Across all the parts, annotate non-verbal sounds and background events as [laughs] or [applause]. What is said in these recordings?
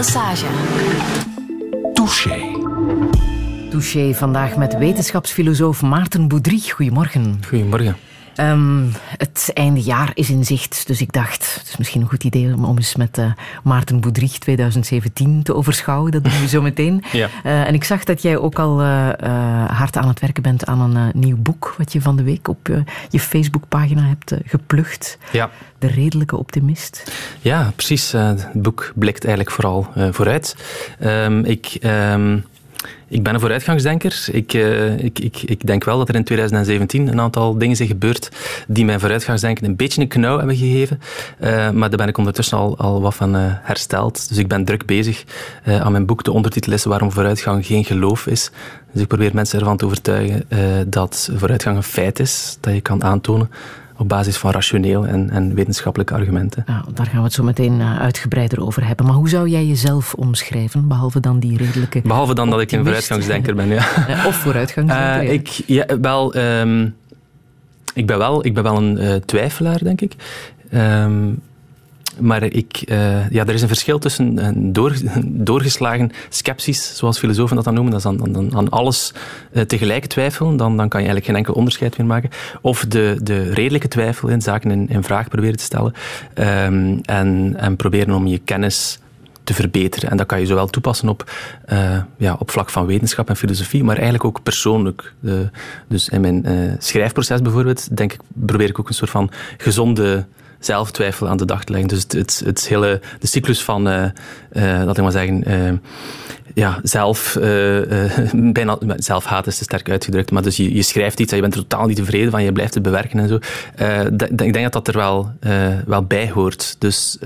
Lesage. Touché. Touché vandaag met wetenschapsfilosoof Maarten Boudry. Goedemorgen. Goedemorgen. Ehm, het einde jaar is in zicht, dus ik dacht, het is misschien een goed idee om, eens met uh, Maarten Boudrich 2017 te overschouwen. Dat doen we zo meteen. [laughs] Ja. Uh, en ik zag dat jij ook al uh, hard aan het werken bent aan een nieuw boek, wat je van de week op je Facebookpagina hebt geplucht. Ja. De redelijke optimist. Ja, precies. het boek blikt eigenlijk vooral vooruit. Um, ik... Um ik ben een vooruitgangsdenker. Ik, uh, ik, ik, ik denk wel dat er in 2017 een aantal dingen zijn gebeurd die mijn vooruitgangsdenken een beetje een knauw hebben gegeven. Uh, maar daar ben ik ondertussen al, al wat van uh, hersteld. Dus ik ben druk bezig aan mijn boek. De ondertitel is Waarom vooruitgang geen geloof is. Dus ik probeer mensen ervan te overtuigen dat vooruitgang een feit is, dat je kan aantonen op basis van rationeel en, en wetenschappelijke argumenten. Nou, daar gaan we het zo meteen uh, uitgebreider over hebben. Maar hoe zou jij jezelf omschrijven, behalve dan die redelijke... Behalve dan dat ik een vooruitgangsdenker ben, ja. [laughs] of vooruitgangsdenker, uh, Ik, ja, wel... Um, ik ben wel, ik ben wel een twijfelaar, denk ik. Um, maar ik, uh, ja, er is een verschil tussen een door, [laughs] doorgeslagen sceptisch, zoals filosofen dat dan noemen, dat is dan, aan alles uh, tegelijk twijfelen, dan, dan kan je eigenlijk geen enkel onderscheid meer maken. Of de, de redelijke twijfel in zaken in, in vraag proberen te stellen um, en, en proberen om je kennis te verbeteren. En dat kan je zowel toepassen op, uh, ja, op vlak van wetenschap en filosofie, maar eigenlijk ook persoonlijk. dus in mijn schrijfproces bijvoorbeeld, denk ik, probeer ik ook een soort van gezonde zelftwijfel aan de dag te leggen. Dus het, het, hele, de cyclus van, uh, laat ik maar zeggen, uh, ja, zelf, [laughs] bijna, zelfhaat is te sterk uitgedrukt, maar dus je, je schrijft iets en je bent er totaal niet tevreden van, je blijft het bewerken en zo. ik denk dat dat er wel, wel bij hoort. Dus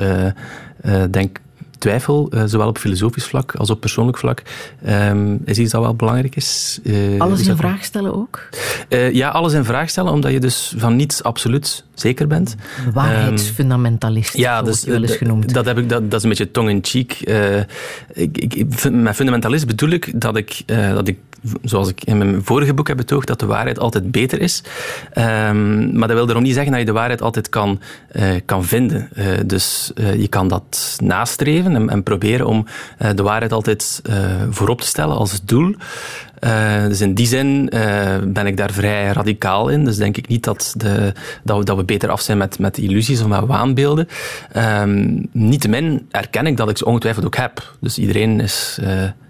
denk twijfel, uh, zowel op filosofisch vlak als op persoonlijk vlak, um, is iets dat wel belangrijk is. Uh, alles in vraag stellen ook? Uh, ja, alles in vraag stellen, omdat je dus van niets absoluut zeker bent. Waarheidsfundamentalist, um, ja, dus, wel eens genoemd. Dat, heb ik, dat, dat is een beetje tong-in-cheek. ik, ik, met fundamentalist bedoel ik dat ik, dat ik zoals ik in mijn vorige boek heb betoogd, dat de waarheid altijd beter is. Um, maar dat wil erom niet zeggen dat je de waarheid altijd kan, uh, kan vinden. Uh, dus uh, je kan dat nastreven en, en proberen om de waarheid altijd voorop te stellen als doel. Uh, dus in die zin ben ik daar vrij radicaal in. Dus denk ik niet dat, de, dat, we, dat we beter af zijn met, met illusies of met waanbeelden. Um, Niettemin erken ik dat ik ze ongetwijfeld ook heb. Dus iedereen is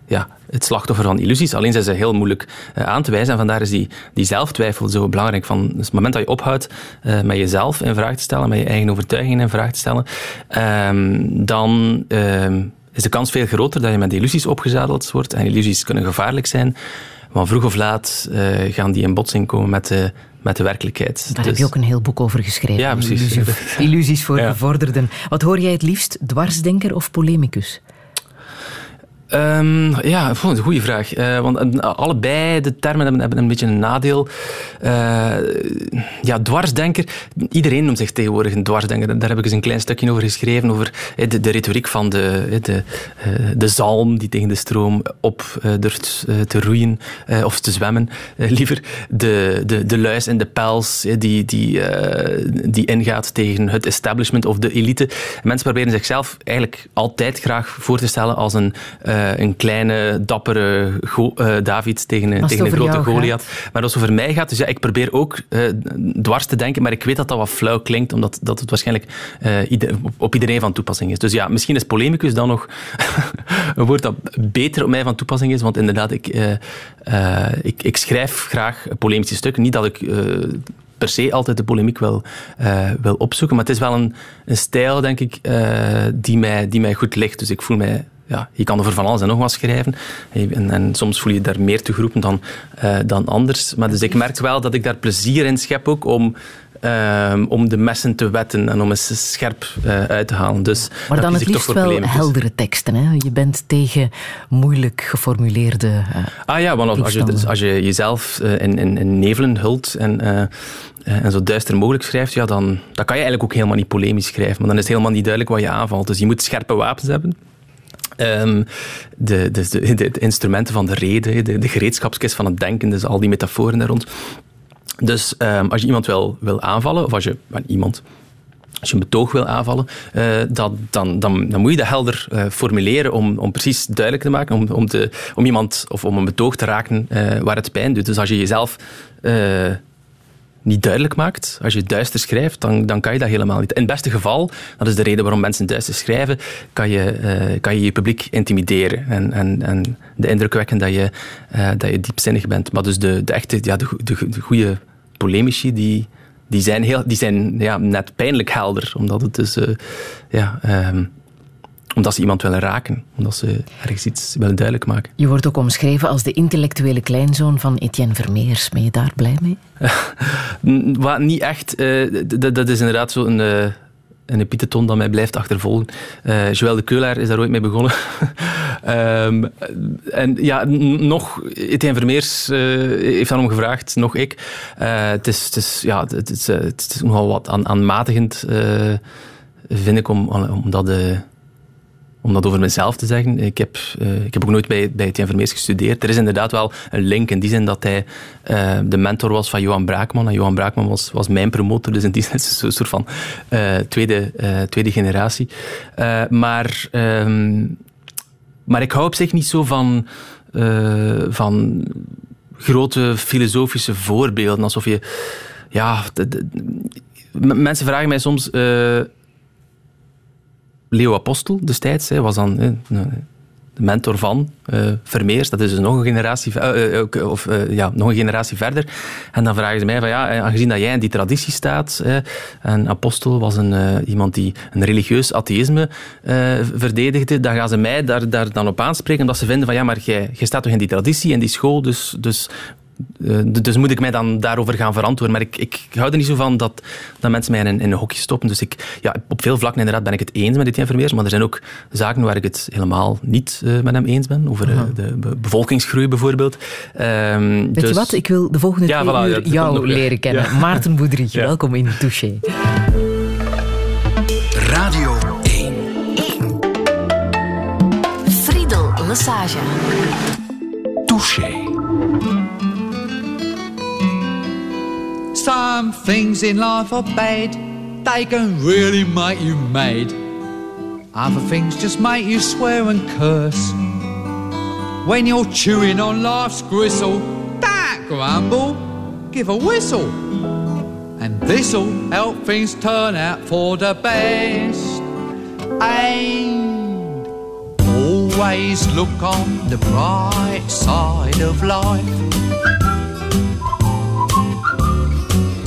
ja, het slachtoffer van illusies. Alleen zijn ze heel moeilijk uh, aan te wijzen. En vandaar is die, die zelftwijfel zo belangrijk. Van, dus het moment dat je ophoudt uh, met jezelf in vraag te stellen, met je eigen overtuigingen in vraag te stellen, um, dan uh, is de kans veel groter dat je met illusies opgezadeld wordt. En illusies kunnen gevaarlijk zijn. Maar vroeg of laat uh, gaan die in botsing komen met de, met de werkelijkheid. Daar dus... heb je ook een heel boek over geschreven. Ja, precies. Illusies, [laughs] illusies voor ja. gevorderden. Wat hoor jij het liefst, dwarsdenker of polemicus? Um, ja, dat een goede vraag. Uh, want allebei de termen hebben, een beetje een nadeel. Uh, ja, dwarsdenker. Iedereen noemt zich tegenwoordig een dwarsdenker. Daar heb ik eens een klein stukje over geschreven. Over de, de retoriek van de, de, de zalm die tegen de stroom op durft te roeien. of te zwemmen, liever. De, de, de luis in de pels die, die, die ingaat tegen het establishment of de elite. Mensen proberen zichzelf eigenlijk altijd graag voor te stellen als een een kleine, dappere uh, David tegen, tegen een grote Goliath. Maar als het over mij gaat, dus ja, ik probeer ook uh, dwars te denken, maar ik weet dat dat wat flauw klinkt, omdat dat het waarschijnlijk ieder, op, op, iedereen van toepassing is. Dus ja, misschien is polemicus dan nog [laughs] een woord dat beter op mij van toepassing is, want inderdaad, ik, ik, ik schrijf graag polemische stukken. Niet dat ik per se altijd de polemiek wil, uh, wil opzoeken. Maar het is wel een, een stijl, denk ik, uh, die, mij, die mij goed ligt. Dus ik voel mij ja, je kan over van alles en nog wat schrijven. En, en soms voel je daar meer te groepen dan, uh, dan anders. Maar dus ik merk wel dat ik daar plezier in schep ook om, uh, om de messen te wetten en om eens scherp uh, uit te halen. Dus maar dan het liefst wel heldere teksten. Hè? Je bent tegen moeilijk geformuleerde Ah ja, want als je, als je jezelf in, in, in nevelen hult en en zo duister mogelijk schrijft, ja, dan, dan kan je eigenlijk ook helemaal niet polemisch schrijven. Maar dan is het helemaal niet duidelijk wat je aanvalt. Dus je moet scherpe wapens hebben. Um, de, de, de, instrumenten van de reden, de, de gereedschapskist van het denken, dus al die metaforen daar rond. Dus um, als je iemand wil, wil aanvallen, of als je, iemand, als je een betoog wil aanvallen, uh, dat, dan, dan, dan moet je dat helder uh, formuleren om, om precies duidelijk te maken, om, om, te, om iemand of om een betoog te raken uh, waar het pijn doet. Dus als je jezelf niet duidelijk maakt, als je duister schrijft, dan, dan kan je dat helemaal niet. In het beste geval, dat is de reden waarom mensen duister schrijven, kan je kan je, je publiek intimideren en, en, en de indruk wekken dat je, dat je diepzinnig bent. Maar dus de, de echte, ja, de, de, de goede polemici, die die zijn, heel, die zijn ja, net pijnlijk helder. Omdat het dus, uh, ja, um, omdat ze iemand willen raken. Omdat ze ergens iets willen duidelijk maken. Je wordt ook omschreven als de intellectuele kleinzoon van Etienne Vermeers. Ben je daar blij mee? [laughs] Wat, niet echt. Uh, dat is inderdaad zo'n... Uh, een epiteton dat mij blijft achtervolgen. Uh, Joël de Keulaar is daar ooit mee begonnen. um, [laughs] en ja, nog, Etienne Vermeers uh, heeft daarom gevraagd, nog ik. Het, is, het, is, ja, het, is, het is nogal wat aan, aanmatigend, vind ik, om, om dat om dat over mezelf te zeggen. Ik heb, uh, ik heb ook nooit bij, bij Etienne Vermeers gestudeerd. Er is inderdaad wel een link in die zin dat hij uh, de mentor was van Johan Braakman. En Johan Braakman was, was mijn promotor, dus in die [laughs] zin is het een soort van uh, tweede, tweede generatie. maar, um, maar ik hou op zich niet zo van, van grote filosofische voorbeelden. Alsof je... Ja, mensen vragen mij soms Leo Apostel destijds hè, was dan de mentor van uh, Vermeers. Dat is dus nog een generatie, uh, of, ja, nog een generatie verder. En dan vragen ze mij van ja, aangezien dat jij in die traditie staat, en Apostel was een, iemand die een religieus atheïsme verdedigde, dan gaan ze mij daar, daar dan op aanspreken, omdat ze vinden van ja, maar jij, jij staat toch in die traditie, in die school, dus, dus uh, dus moet ik mij dan daarover gaan verantwoorden. Maar ik, ik hou er niet zo van dat, dat mensen mij in, in een hokje stoppen. Dus ik, ja, op veel vlakken inderdaad ben ik het eens met Etienne Vermeers. Maar er zijn ook zaken waar ik het helemaal niet uh, met hem eens ben. Over uh, de bevolkingsgroei bijvoorbeeld. Um, Weet dus... je wat? Ik wil de volgende ja, twee voilà, uur jou leren kennen. Ja. Maarten Boudry, ja. welkom in Touché. Radio 1. 1. Friedel Lassage. Touché. Some things in life are bad, they can really make you mad. Other things just make you swear and curse. When you're chewing on life's gristle, don't grumble, give a whistle. And this'll help things turn out for the best. And always look on the bright side of life.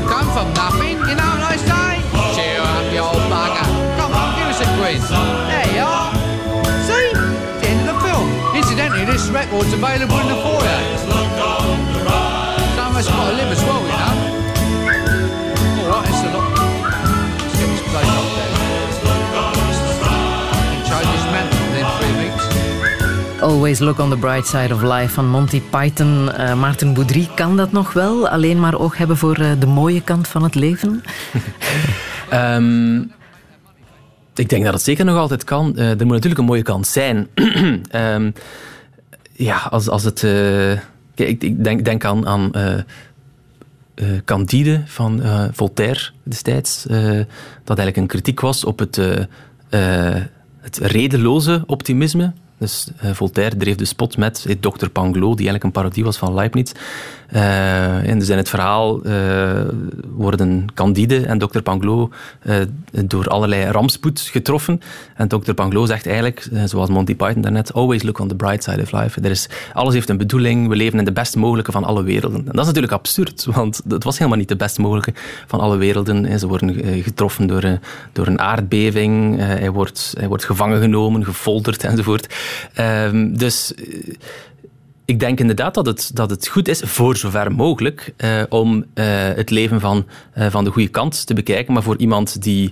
will come from nothing. You know what I say? Cheer up, you old bugger. Come on, give us a grin. There you are. See? End of the film. Incidentally, this record's available in the foyer. Always Look on the Bright Side of Life van Monty Python. Eh, Maarten Boudry kan dat nog wel? Alleen maar oog hebben voor eh, de mooie kant van het leven? [laughs] Ehm, ik denk dat het zeker nog altijd kan. Eh, er moet natuurlijk een mooie kant zijn. [clears throat] Ehm, ja, als, als het... ik, ik denk, denk aan, aan Candide van Voltaire destijds. dat eigenlijk een kritiek was op het, het redeloze optimisme. Dus eh, Voltaire dreef de spot met eh, Dr. Panglot, die eigenlijk een parodie was van Leibniz. Eh, en dus in het verhaal eh, worden Candide en Dr. Panglot eh, door allerlei rampspoed getroffen. En Dr. Panglot zegt eigenlijk, zoals Monty Python daarnet, always look on the bright side of life. Er is, alles heeft een bedoeling, we leven in de best mogelijke van alle werelden. En dat is natuurlijk absurd, want het was helemaal niet de best mogelijke van alle werelden. Eh, Ze worden getroffen door, door een aardbeving, hij, wordt, hij wordt gevangen genomen, gefolterd enzovoort. Ehm, dus... eh, ik denk inderdaad dat het, dat het goed is, voor zover mogelijk, eh, om eh, het leven van, van de goede kant te bekijken. Maar voor iemand die,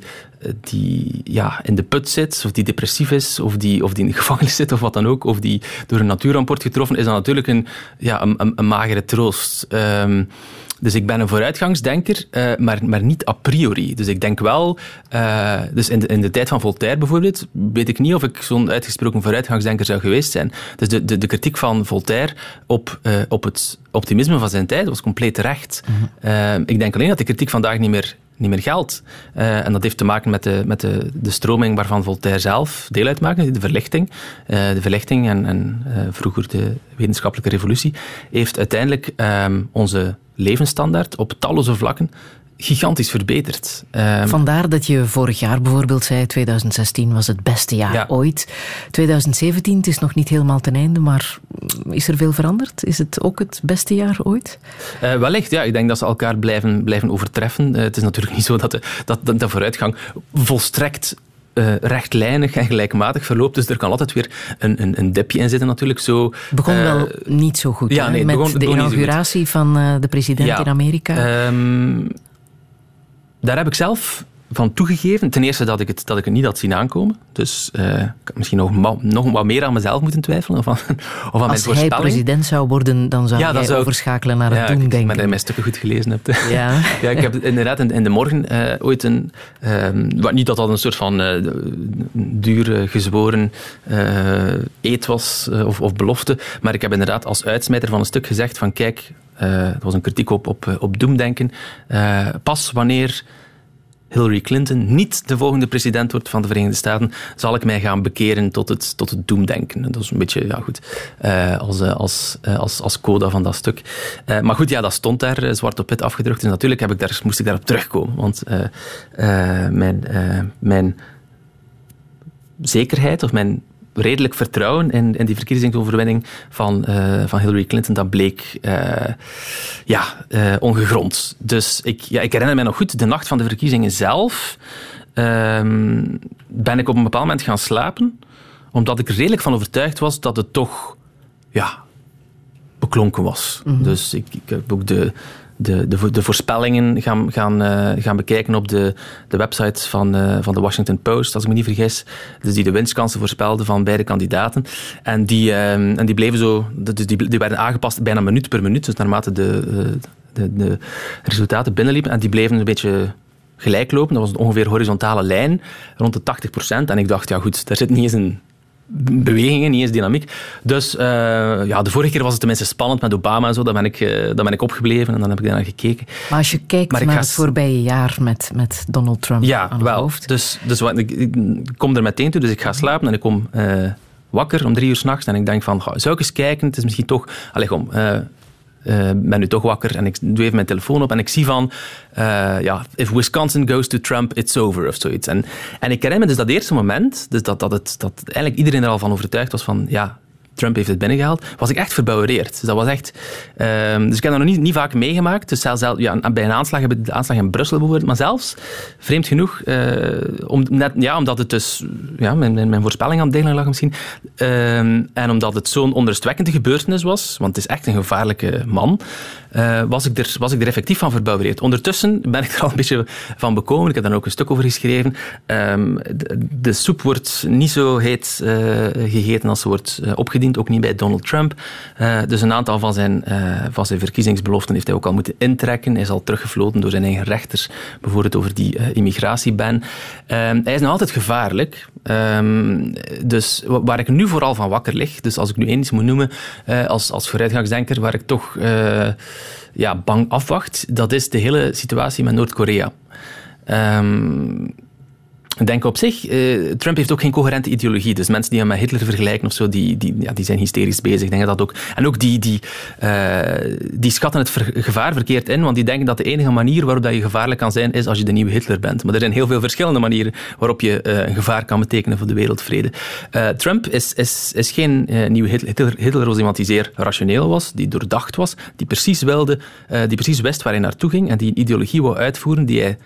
die ja, in de put zit, of die depressief is, of die, of die in de [laughs] gevangenis zit, of wat dan ook, of die door een natuurramp wordt getroffen, is dat natuurlijk een, ja, een, een magere troost. Ehm, dus ik ben een vooruitgangsdenker, eh, maar, maar niet a priori. Dus ik denk wel, eh, dus in de, in de tijd van Voltaire bijvoorbeeld, weet ik niet of ik zo'n uitgesproken vooruitgangsdenker zou geweest zijn. Dus de, de, de kritiek van Voltaire op, eh, op het optimisme van zijn tijd was compleet terecht. Eh, ik denk alleen dat de kritiek vandaag niet meer niet meer geldt. En dat heeft te maken met, de, met de, de stroming waarvan Voltaire zelf deel uitmaakte, de verlichting. De verlichting en, en vroeger de wetenschappelijke revolutie heeft uiteindelijk ehm, onze levensstandaard op talloze vlakken gigantisch verbeterd. Ehm, Vandaar dat je vorig jaar bijvoorbeeld zei, 2016 was het beste jaar Ja. ooit. 2017, het is nog niet helemaal ten einde, maar is er veel veranderd? Is het ook het beste jaar ooit? Eh, wellicht, ja. Ik denk dat ze elkaar blijven, blijven overtreffen. Eh, het is natuurlijk niet zo dat de, dat, dat de vooruitgang volstrekt eh, rechtlijnig en gelijkmatig verloopt. Dus er kan altijd weer een, een, een dipje in zitten natuurlijk. Zo, Het begon eh, wel niet zo goed ja, nee, met begon- de begon inauguratie van eh, de president Ja. in Amerika. Ehm, daar heb ik zelf van toegegeven. Ten eerste dat ik het, dat ik het niet had zien aankomen. Dus eh, ik had misschien nog, nog wat meer aan mezelf moeten twijfelen. Of aan, [laughs] of aan mijn Als hij president zou worden, dan zou Ja, zou ik- overschakelen naar het ja, doen, ik, denk maar dat je ik. mijn stukken goed gelezen hebt. Ja. [laughs] Ja, ik heb inderdaad in, in de morgen eh, ooit een... ehm, wat niet dat dat een soort van eh, dure, gezworen eet was of, of belofte, maar ik heb inderdaad als uitsmijter van een stuk gezegd van kijk, het was een kritiek op, op, op doemdenken, pas wanneer Hillary Clinton niet de volgende president wordt van de Verenigde Staten, zal ik mij gaan bekeren tot het, tot het doemdenken. En Dat is een beetje, ja goed, eh, als, eh, als, eh, als, als coda van dat stuk. Eh, maar goed, ja, dat stond daar eh, zwart op wit afgedrukt. Dus natuurlijk heb ik daar, moest ik daarop terugkomen. Want eh, eh, mijn, eh, mijn zekerheid of mijn redelijk vertrouwen in, in die verkiezingsoverwinning van, eh, van Hillary Clinton, dat bleek eh, ja, eh, ongegrond. Dus ik, ja, ik herinner me nog goed, de nacht van de verkiezingen zelf ehm, ben ik op een bepaald moment gaan slapen, omdat ik redelijk van overtuigd was dat het toch ja, beklonken was. Dus ik, ik heb ook de, de, de, de voorspellingen gaan, gaan, eh, gaan bekijken op de, de website van, eh, van de Washington Post, als ik me niet vergis. Dus die de winstkansen voorspelden van beide kandidaten. En die, eh, en die bleven zo, dus die, die werden aangepast bijna minuut per minuut, dus naarmate de, eh, de, de resultaten binnenliepen. En die bleven een beetje gelijk lopen. Dat was een ongeveer horizontale lijn, rond de 80% En ik dacht, ja goed, daar zit niet eens een bewegingen, niet eens dynamiek. Dus eh, ja, de vorige keer was het tenminste spannend met Obama en zo. Dan ben ik, eh, dan ben ik opgebleven en dan heb ik daarnaar gekeken. Maar als je kijkt Maar naar ga het voorbije jaar met, met Donald Trump Ja, aan het wel. hoofd. Dus, dus wat, ik, ik kom er meteen toe, dus ik ga slapen en ik kom eh, wakker om drie uur s'nachts en ik denk van, ga, zou ik eens kijken? Het is misschien toch... Allee, kom, eh, ben nu toch wakker en ik doe even mijn telefoon op en ik zie van, eh, ja, if Wisconsin goes to Trump, it's over of zoiets. En, en ik herinner me dus dat eerste moment, dus dat, dat, het, dat eigenlijk iedereen er al van overtuigd was van, ja, Trump heeft het binnengehaald, was ik echt verbouwereerd. Dus dat was echt... ehm, dus ik heb dat nog niet, niet vaak meegemaakt. Dus zelfs, ja, bij een aanslag, de aanslag in Brussel bijvoorbeeld, maar zelfs, vreemd genoeg, eh, om, net, ja, omdat het dus... Ja, mijn, mijn, mijn voorspelling aan het delen lag misschien. Ehm, en omdat het zo'n onrustwekkende gebeurtenis was, want het is echt een gevaarlijke man, eh, was, ik er, was ik er effectief van verbouwereerd. Ondertussen ben ik er al een beetje van bekomen. Ik heb daar ook een stuk over geschreven. Ehm, de, soep wordt niet zo heet eh, gegeten als ze wordt eh, opgediend, ook niet bij Donald Trump. Dus een aantal van zijn, van zijn verkiezingsbeloften heeft hij ook al moeten intrekken. Hij is al teruggefloten door zijn eigen rechters, bijvoorbeeld over die immigratieban. Ehm, hij is nog altijd gevaarlijk. Ehm, dus wa- waar ik nu vooral van wakker lig, dus als ik nu iets moet noemen als, als vooruitgangsdenker, waar ik toch ja, bang afwacht, dat is de hele situatie met Noord-Korea. Ehm, ik denk op zich, eh, Trump heeft ook geen coherente ideologie. Dus mensen die hem met Hitler vergelijken of zo, die, die, ja, die zijn hysterisch bezig. Ik dat ook. En ook die, die, eh, die schatten het gevaar verkeerd in, want die denken dat de enige manier waarop dat je gevaarlijk kan zijn, is als je de nieuwe Hitler bent. Maar er zijn heel veel verschillende manieren waarop je eh, een gevaar kan betekenen voor de wereldvrede. Trump is, is, is geen nieuwe Hitler. Hitler. Was iemand die zeer rationeel was, die doordacht was, die precies wilde, die precies wist waar hij naartoe ging en die een ideologie wou uitvoeren die hij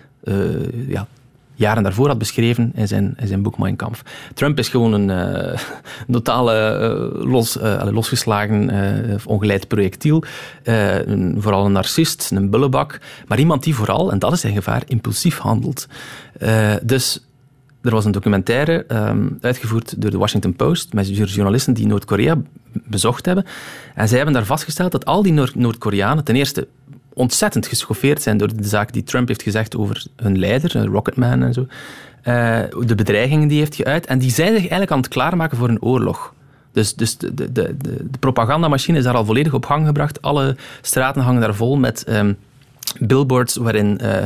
ja, jaren daarvoor had beschreven in zijn, in zijn boek Mein Kampf. Trump is gewoon een eh, [laughs] totale eh, los, eh, losgeslagen, eh, ongeleid projectiel. Een- vooral een narcist, een bullebak. Maar iemand die vooral, en dat is zijn gevaar, impulsief handelt. Dus er was een documentaire ehm, uitgevoerd door de Washington Post met journalisten die Noord-Korea bezocht hebben. En zij hebben daar vastgesteld dat al die Noord- Noord-Koreanen ten eerste ontzettend geschoffeerd zijn door de zaak die Trump heeft gezegd over hun leider, eh, Rocketman en zo. Eh, de bedreigingen die hij heeft geuit. En die zijn zich eigenlijk aan het klaarmaken voor een oorlog. Dus, dus de, de, de, de propagandamachine is daar al volledig op gang gebracht. Alle straten hangen daar vol met ehm, billboards waarin eh,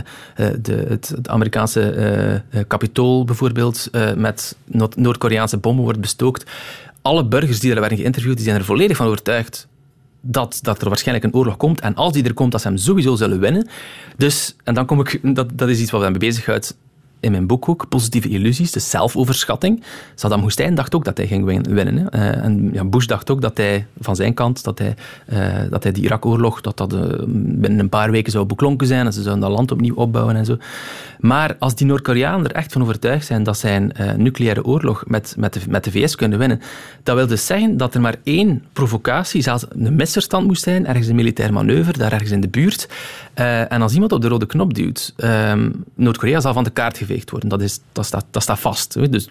de, het, Amerikaanse eh, kapitool bijvoorbeeld met Noord- Noord-Koreaanse bommen wordt bestookt. Alle burgers die daar werden geïnterviewd, die zijn er volledig van overtuigd dat, dat er waarschijnlijk een oorlog komt. En als die er komt, dat ze hem sowieso zullen winnen. Dus, en dan kom ik, dat, dat is iets wat we mee bezighoudt in mijn boek ook, positieve illusies, de zelfoverschatting. Saddam Hussein dacht ook dat hij ging win- winnen. Hè. Eh, en ja, Bush dacht ook dat hij van zijn kant, dat hij, eh, dat hij die Irak-oorlog, dat dat eh, binnen een paar weken zou beklonken zijn en ze zouden dat land opnieuw opbouwen en zo. Maar als die Noord-Koreanen er echt van overtuigd zijn dat zij een nucleaire oorlog met, met, de, met de VS kunnen winnen, dat wil dus zeggen dat er maar één provocatie, zelfs een misverstand moest zijn, ergens een militair manoeuvre, daar ergens in de buurt. En als iemand op de rode knop duwt, ehm, Noord-Korea zal van de kaart geveegd worden. Dat, is, dat, staat, dat staat vast. Dus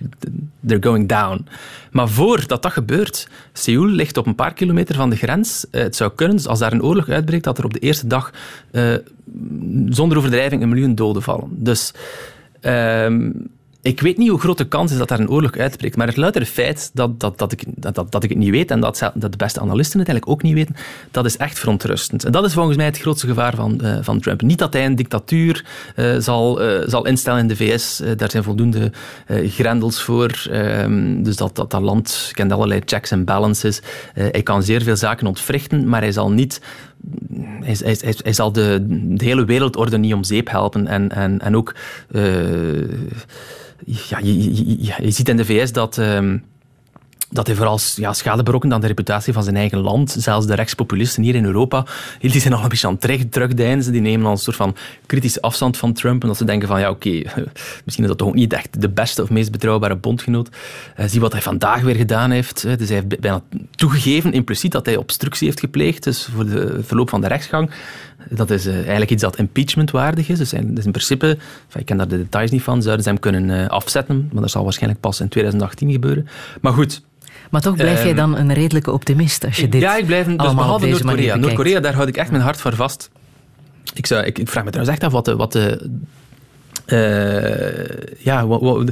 they're going down. Maar voordat dat gebeurt, Seoul ligt op een paar kilometer van de grens. Eh, het zou kunnen, dus als daar een oorlog uitbreekt, dat er op de eerste dag eh, zonder overdrijving een miljoen doden vallen. Dus ehm, ik weet niet hoe groot de kans is dat daar een oorlog uitbreekt, maar het loutere feit dat, dat, dat, ik, dat, dat, ik het niet weet en dat, dat de beste analisten het eigenlijk ook niet weten, dat is echt verontrustend. En dat is volgens mij het grootste gevaar van, eh, van Trump. Niet dat hij een dictatuur eh, zal, eh, zal instellen in de VS, daar zijn voldoende grendels voor. Ehm, dus dat, dat dat land kent allerlei checks en balances. Hij kan zeer veel zaken ontwrichten, maar hij zal niet hij, hij, zal de, de hele wereldorde niet om zeep helpen. En, en, en ook, ja, je, ziet in de VS dat, ehm, dat hij vooral ja, schade berokkent aan de reputatie van zijn eigen land. Zelfs de rechtspopulisten hier in Europa, die zijn al een beetje aan het terug- terugdeinzen. Die nemen al een soort van kritische afstand van Trump. En dat ze denken van, ja oké, [laughs] misschien is dat toch niet echt de beste of meest betrouwbare bondgenoot. Eh, zie wat hij vandaag weer gedaan heeft. hè. Dus hij heeft bijna toegegeven, impliciet, dat hij obstructie heeft gepleegd. Dus voor de verloop van de rechtsgang. Dat is eh, eigenlijk iets dat impeachment waardig is. Dus, in principe, ik ken daar de details niet van, zouden ze hem kunnen eh, afzetten. Maar dat zal waarschijnlijk pas in 2018 gebeuren. Maar goed, Maar toch blijf jij Ehm, dan een redelijke optimist als je dit ja, ik blijf dus behalve Noord-Korea. Noord-Korea, daar houd ik echt mijn hart voor vast. Ik, zou, ik, ik vraag me trouwens echt af wat de, wat de, eh, ja, wat- wat-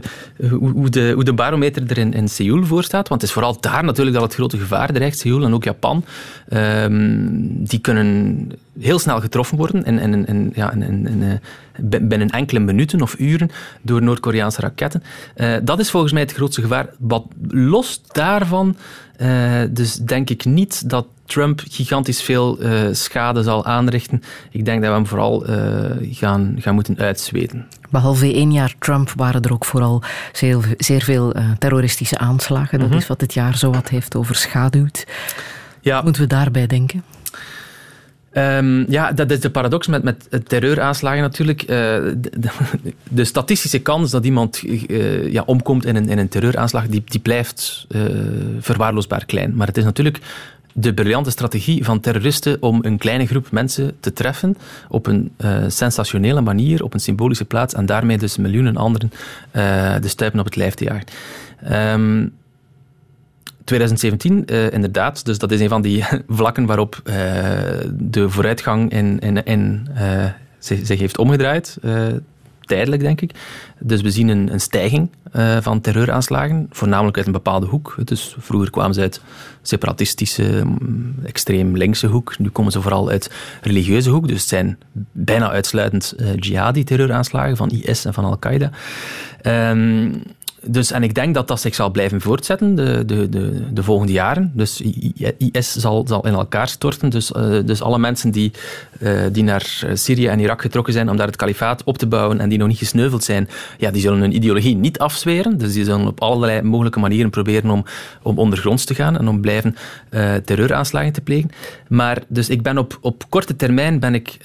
hoe, hoe de, hoe de barometer er in, in Seoul voor staat. Want het is vooral daar natuurlijk dat het grote gevaar dreigt. Seoul en ook Japan. Ehm, die kunnen heel snel getroffen worden in, in, in, ja, in, eh, bin- binnen enkele minuten of uren door Noord-Koreaanse raketten. Eh, dat is volgens mij het grootste gevaar. Wat los daarvan, eh, dus denk ik niet dat Trump gigantisch veel schade zal aanrichten. Ik denk dat we hem vooral gaan, gaan moeten uitzweten. Behalve één jaar Trump waren er ook vooral zeer, zeer veel terroristische aanslagen? Dat mm -hmm. is wat het jaar zo wat heeft overschaduwd. Ja. Moeten we daarbij denken? Um, ja, dat is de paradox met, met terreuraanslagen natuurlijk. Uh, [laughs] de, statistische kans dat iemand uh, ja, omkomt in een, in een terreuraanslag, die, die blijft uh, verwaarloosbaar klein. Maar het is natuurlijk de briljante strategie van terroristen om een kleine groep mensen te treffen op een sensationele manier, op een symbolische plaats en daarmee dus miljoenen anderen de stuipen op het lijf te jagen. Um, 2017, uh, inderdaad. Dus dat is een van die [laughs] vlakken waarop uh, de vooruitgang in, in, in, uh, zich, zich, heeft omgedraaid. tijdelijk, denk ik. Dus we zien een, een stijging van terreuraanslagen, voornamelijk uit een bepaalde hoek. Vroeger kwamen ze uit separatistische, mm, extreem linkse hoek. Nu komen ze vooral uit religieuze hoek. Dus het zijn bijna uitsluitend jihadi-terreuraanslagen van IS en van Al-Qaeda. Um, dus, en ik denk dat dat zich zal blijven voortzetten de, de, de, de volgende jaren. Dus IS zal, zal in elkaar storten. Dus, uh, dus alle mensen die, uh, die naar Syrië en Irak getrokken zijn om daar het kalifaat op te bouwen en die nog niet gesneuveld zijn, ja, die zullen hun ideologie niet afzweren. Dus die zullen op allerlei mogelijke manieren proberen om, om ondergronds te gaan en om blijven uh, terreuraanslagen te plegen. Maar dus ik ben op, op korte termijn ben ik,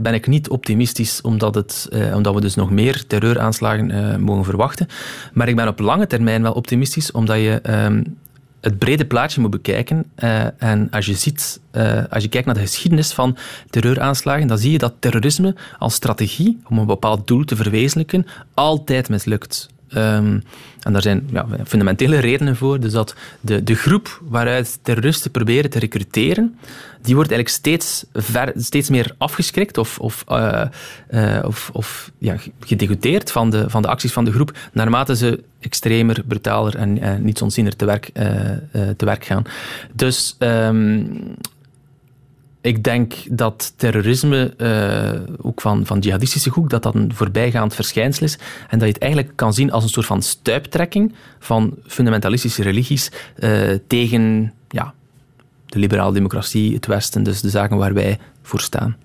ben ik niet optimistisch omdat, het, omdat we dus nog meer terreuraanslagen mogen verwachten. Maar ik ben op lange termijn wel optimistisch, omdat je um, het brede plaatje moet bekijken. Uh, en als je, ziet, uh, als je kijkt naar de geschiedenis van terreuraanslagen, dan zie je dat terrorisme als strategie om een bepaald doel te verwezenlijken altijd mislukt. Um, en daar zijn ja, fundamentele redenen voor. Dus dat de, de groep waaruit terroristen proberen te recruteren, die wordt eigenlijk steeds, ver, steeds meer afgeschrikt of, of, uh, uh, of, of ja, gedegoteerd van de, van de acties van de groep, naarmate ze extremer, brutaler en niet onzinner te werk, te werk gaan. Dus um, ik denk dat terrorisme, uh, ook van, van jihadistische hoek, dat dat een voorbijgaand verschijnsel is. En dat je het eigenlijk kan zien als een soort van stuiptrekking van fundamentalistische religies uh, tegen ja, de liberale democratie, het Westen, dus de zaken waar wij voor staan.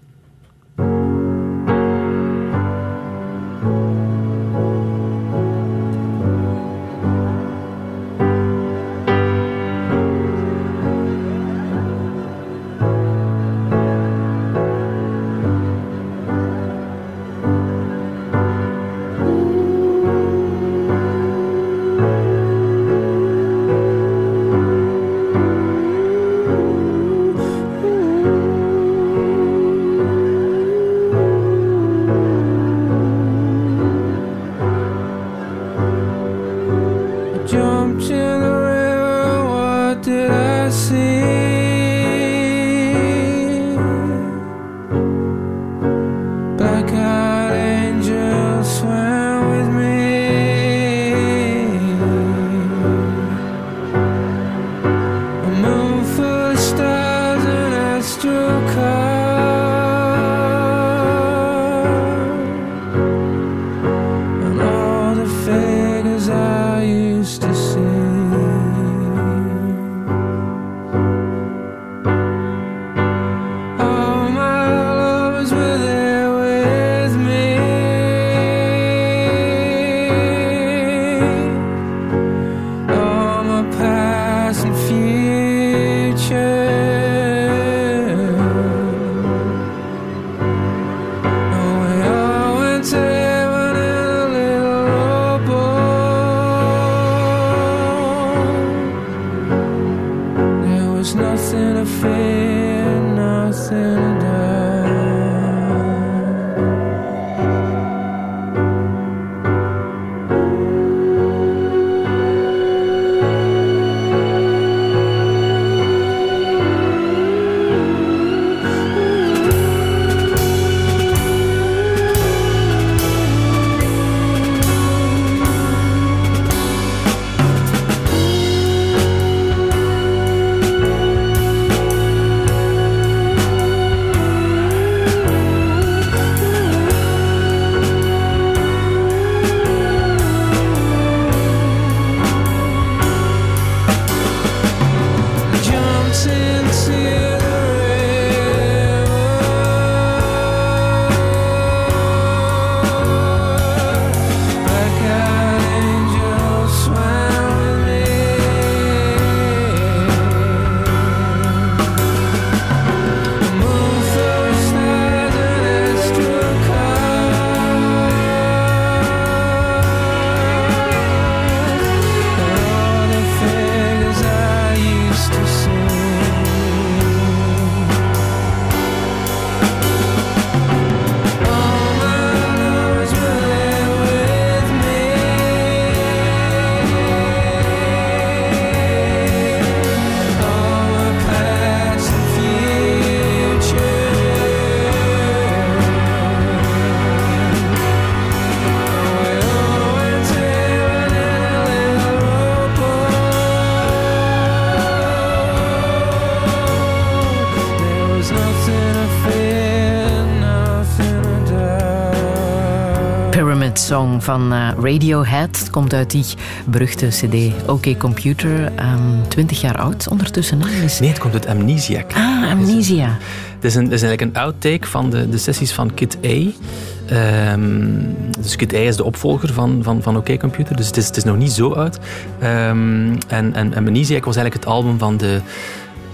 Song van uh, Radiohead. Het komt uit die beruchte cd OK Computer. Um, ehm, 20 jaar oud ondertussen. Is... Nee, het komt uit Amnesiac. Ah, Amnesia. Het is, een, het is eigenlijk een outtake van de, de sessies van Kit A. Um, dus Kit A is de opvolger van, van, van OK Computer, dus het is, het is nog niet zo oud. Um, en, en Amnesiac was eigenlijk het album van de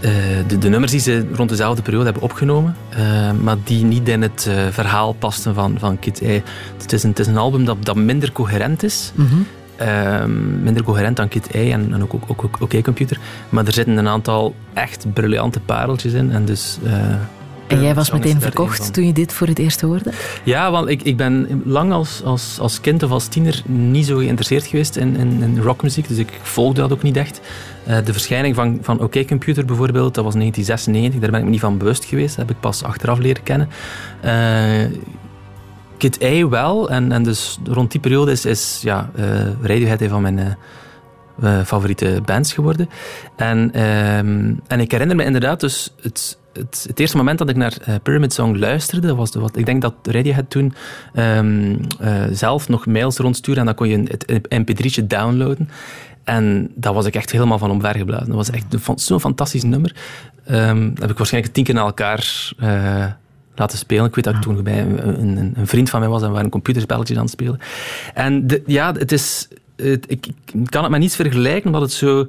uh, de, de, nummers die ze rond dezelfde periode hebben opgenomen, uh, maar die niet in het uh, verhaal pasten van, van Kid A. Het is een, het is een album dat, dat minder coherent is. Mm -hmm. minder coherent dan Kid A en, en ook, ook, ook, OK Computer. Maar er zitten een aantal echt briljante pareltjes in. En dus en jij was meteen verkocht toen je dit voor het eerst hoorde? Ja, want ik, ik ben lang als, als, als kind of als tiener niet zo geïnteresseerd geweest in, in, in rockmuziek. Dus ik volgde dat ook niet echt. Uh, de verschijning van, van OK Computer bijvoorbeeld, dat was 1996. Daar ben ik me niet van bewust geweest. Dat heb ik pas achteraf leren kennen. Uh, Kid A wel. En, en dus rond die periode is, is ja, uh, Radiohead een van mijn favoriete bands geworden. En, ehm, en ik herinner me inderdaad dus het het, het, eerste moment dat ik naar uh, Pyramid Song luisterde, was de, wat, ik denk dat Radiohead toen um, uh, zelf nog mails rondstuurde en dan kon je een, mp3'tje downloaden. En daar was ik echt helemaal van omvergeblazen. Dat was echt zo'n fantastisch nummer. Um, dat heb ik waarschijnlijk tien keer naar elkaar uh, laten spelen. Ik weet dat ik toen bij een, een, een, vriend van mij was en we waren computerspelletjes aan het spelen. En de, ja, het is... Het, ik, kan het met niets vergelijken, omdat het zo...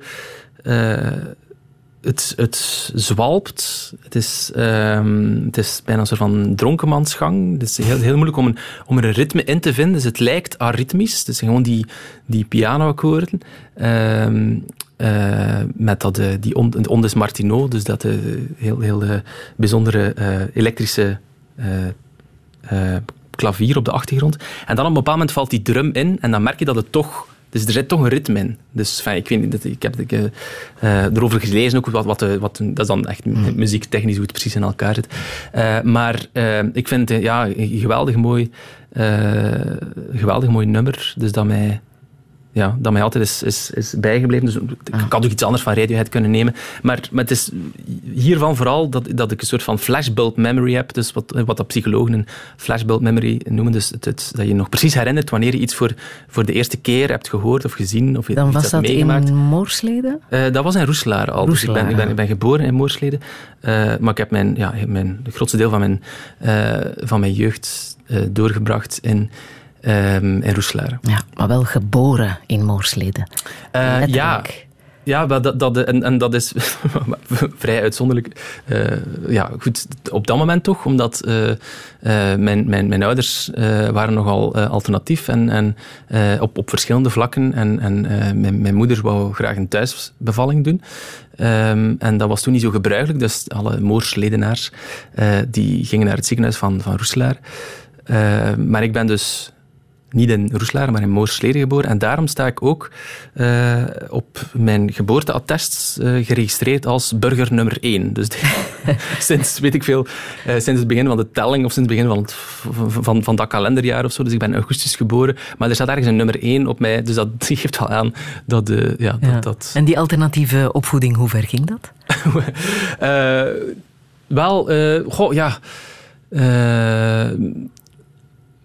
het, het zwalpt. Het is, um, het is bijna een soort van dronkenmansgang. Het is heel, heel moeilijk om, een, om er een ritme in te vinden. Dus het lijkt aritmisch. Is gewoon die, die pianoakkoorden. Um, uh, met dat, uh, die on, de ondes Martineau, dus dat uh, heel, heel bijzondere elektrische klavier op de achtergrond. En dan op een bepaald moment valt die drum in en dan merk je dat het toch dus er zit toch een ritme in. Dus enfin, ik, weet niet, ik heb ik, uh, erover gelezen, ook wat, wat, wat, dat is dan echt mm. muziektechnisch hoe het precies in elkaar zit. Uh, maar ik vind het ja, een geweldig mooi, geweldig mooi nummer. Dus dat mij ja, dat mij altijd is, is, is bijgebleven. Dus ik ah. had ook iets anders van Radiohead kunnen nemen. Maar, maar het is hiervan vooral dat, dat ik een soort van flashbulb memory heb. Dus wat, wat dat psychologen een flashbulb memory noemen. Dus het, het, dat je nog precies herinnert wanneer je iets voor, voor de eerste keer hebt gehoord of gezien. Of Dan iets was dat meegemaakt. in Moorsleden? Uh, dat was in Roeslaar al. Dus ik, ben, ik, ben, ik ben geboren in Moorsleden. Uh, maar ik heb mijn, ja, mijn, het grootste deel van mijn, uh, van mijn jeugd doorgebracht in um, in Roeslaar. Ja, maar wel geboren in Moorsleden. Uh, ja. Ja, dat, dat, en, en dat is [laughs] vrij uitzonderlijk. Uh, ja, goed, op dat moment toch, omdat uh, uh, mijn, mijn, mijn ouders waren nogal alternatief en, en op, op verschillende vlakken. En, en mijn, mijn moeder wou graag een thuisbevalling doen. Um, en dat was toen niet zo gebruikelijk, dus alle Moorsledenaars die gingen naar het ziekenhuis van, van Roeslaar. maar ik ben dus niet in Roeslaar, maar in Moorsleden geboren. En daarom sta ik ook uh, op mijn geboorteattest uh, geregistreerd als burger nummer 1. Dus [laughs] sinds, weet ik veel, uh, sinds het begin van de telling of sinds het begin van, het, van, van dat kalenderjaar of zo. Dus ik ben in augustus geboren. Maar er staat ergens een nummer 1 op mij. Dus dat [laughs] geeft wel aan dat... ja, ja. Dat, dat... En die alternatieve opvoeding, hoe ver ging dat? [laughs] wel, goh, ja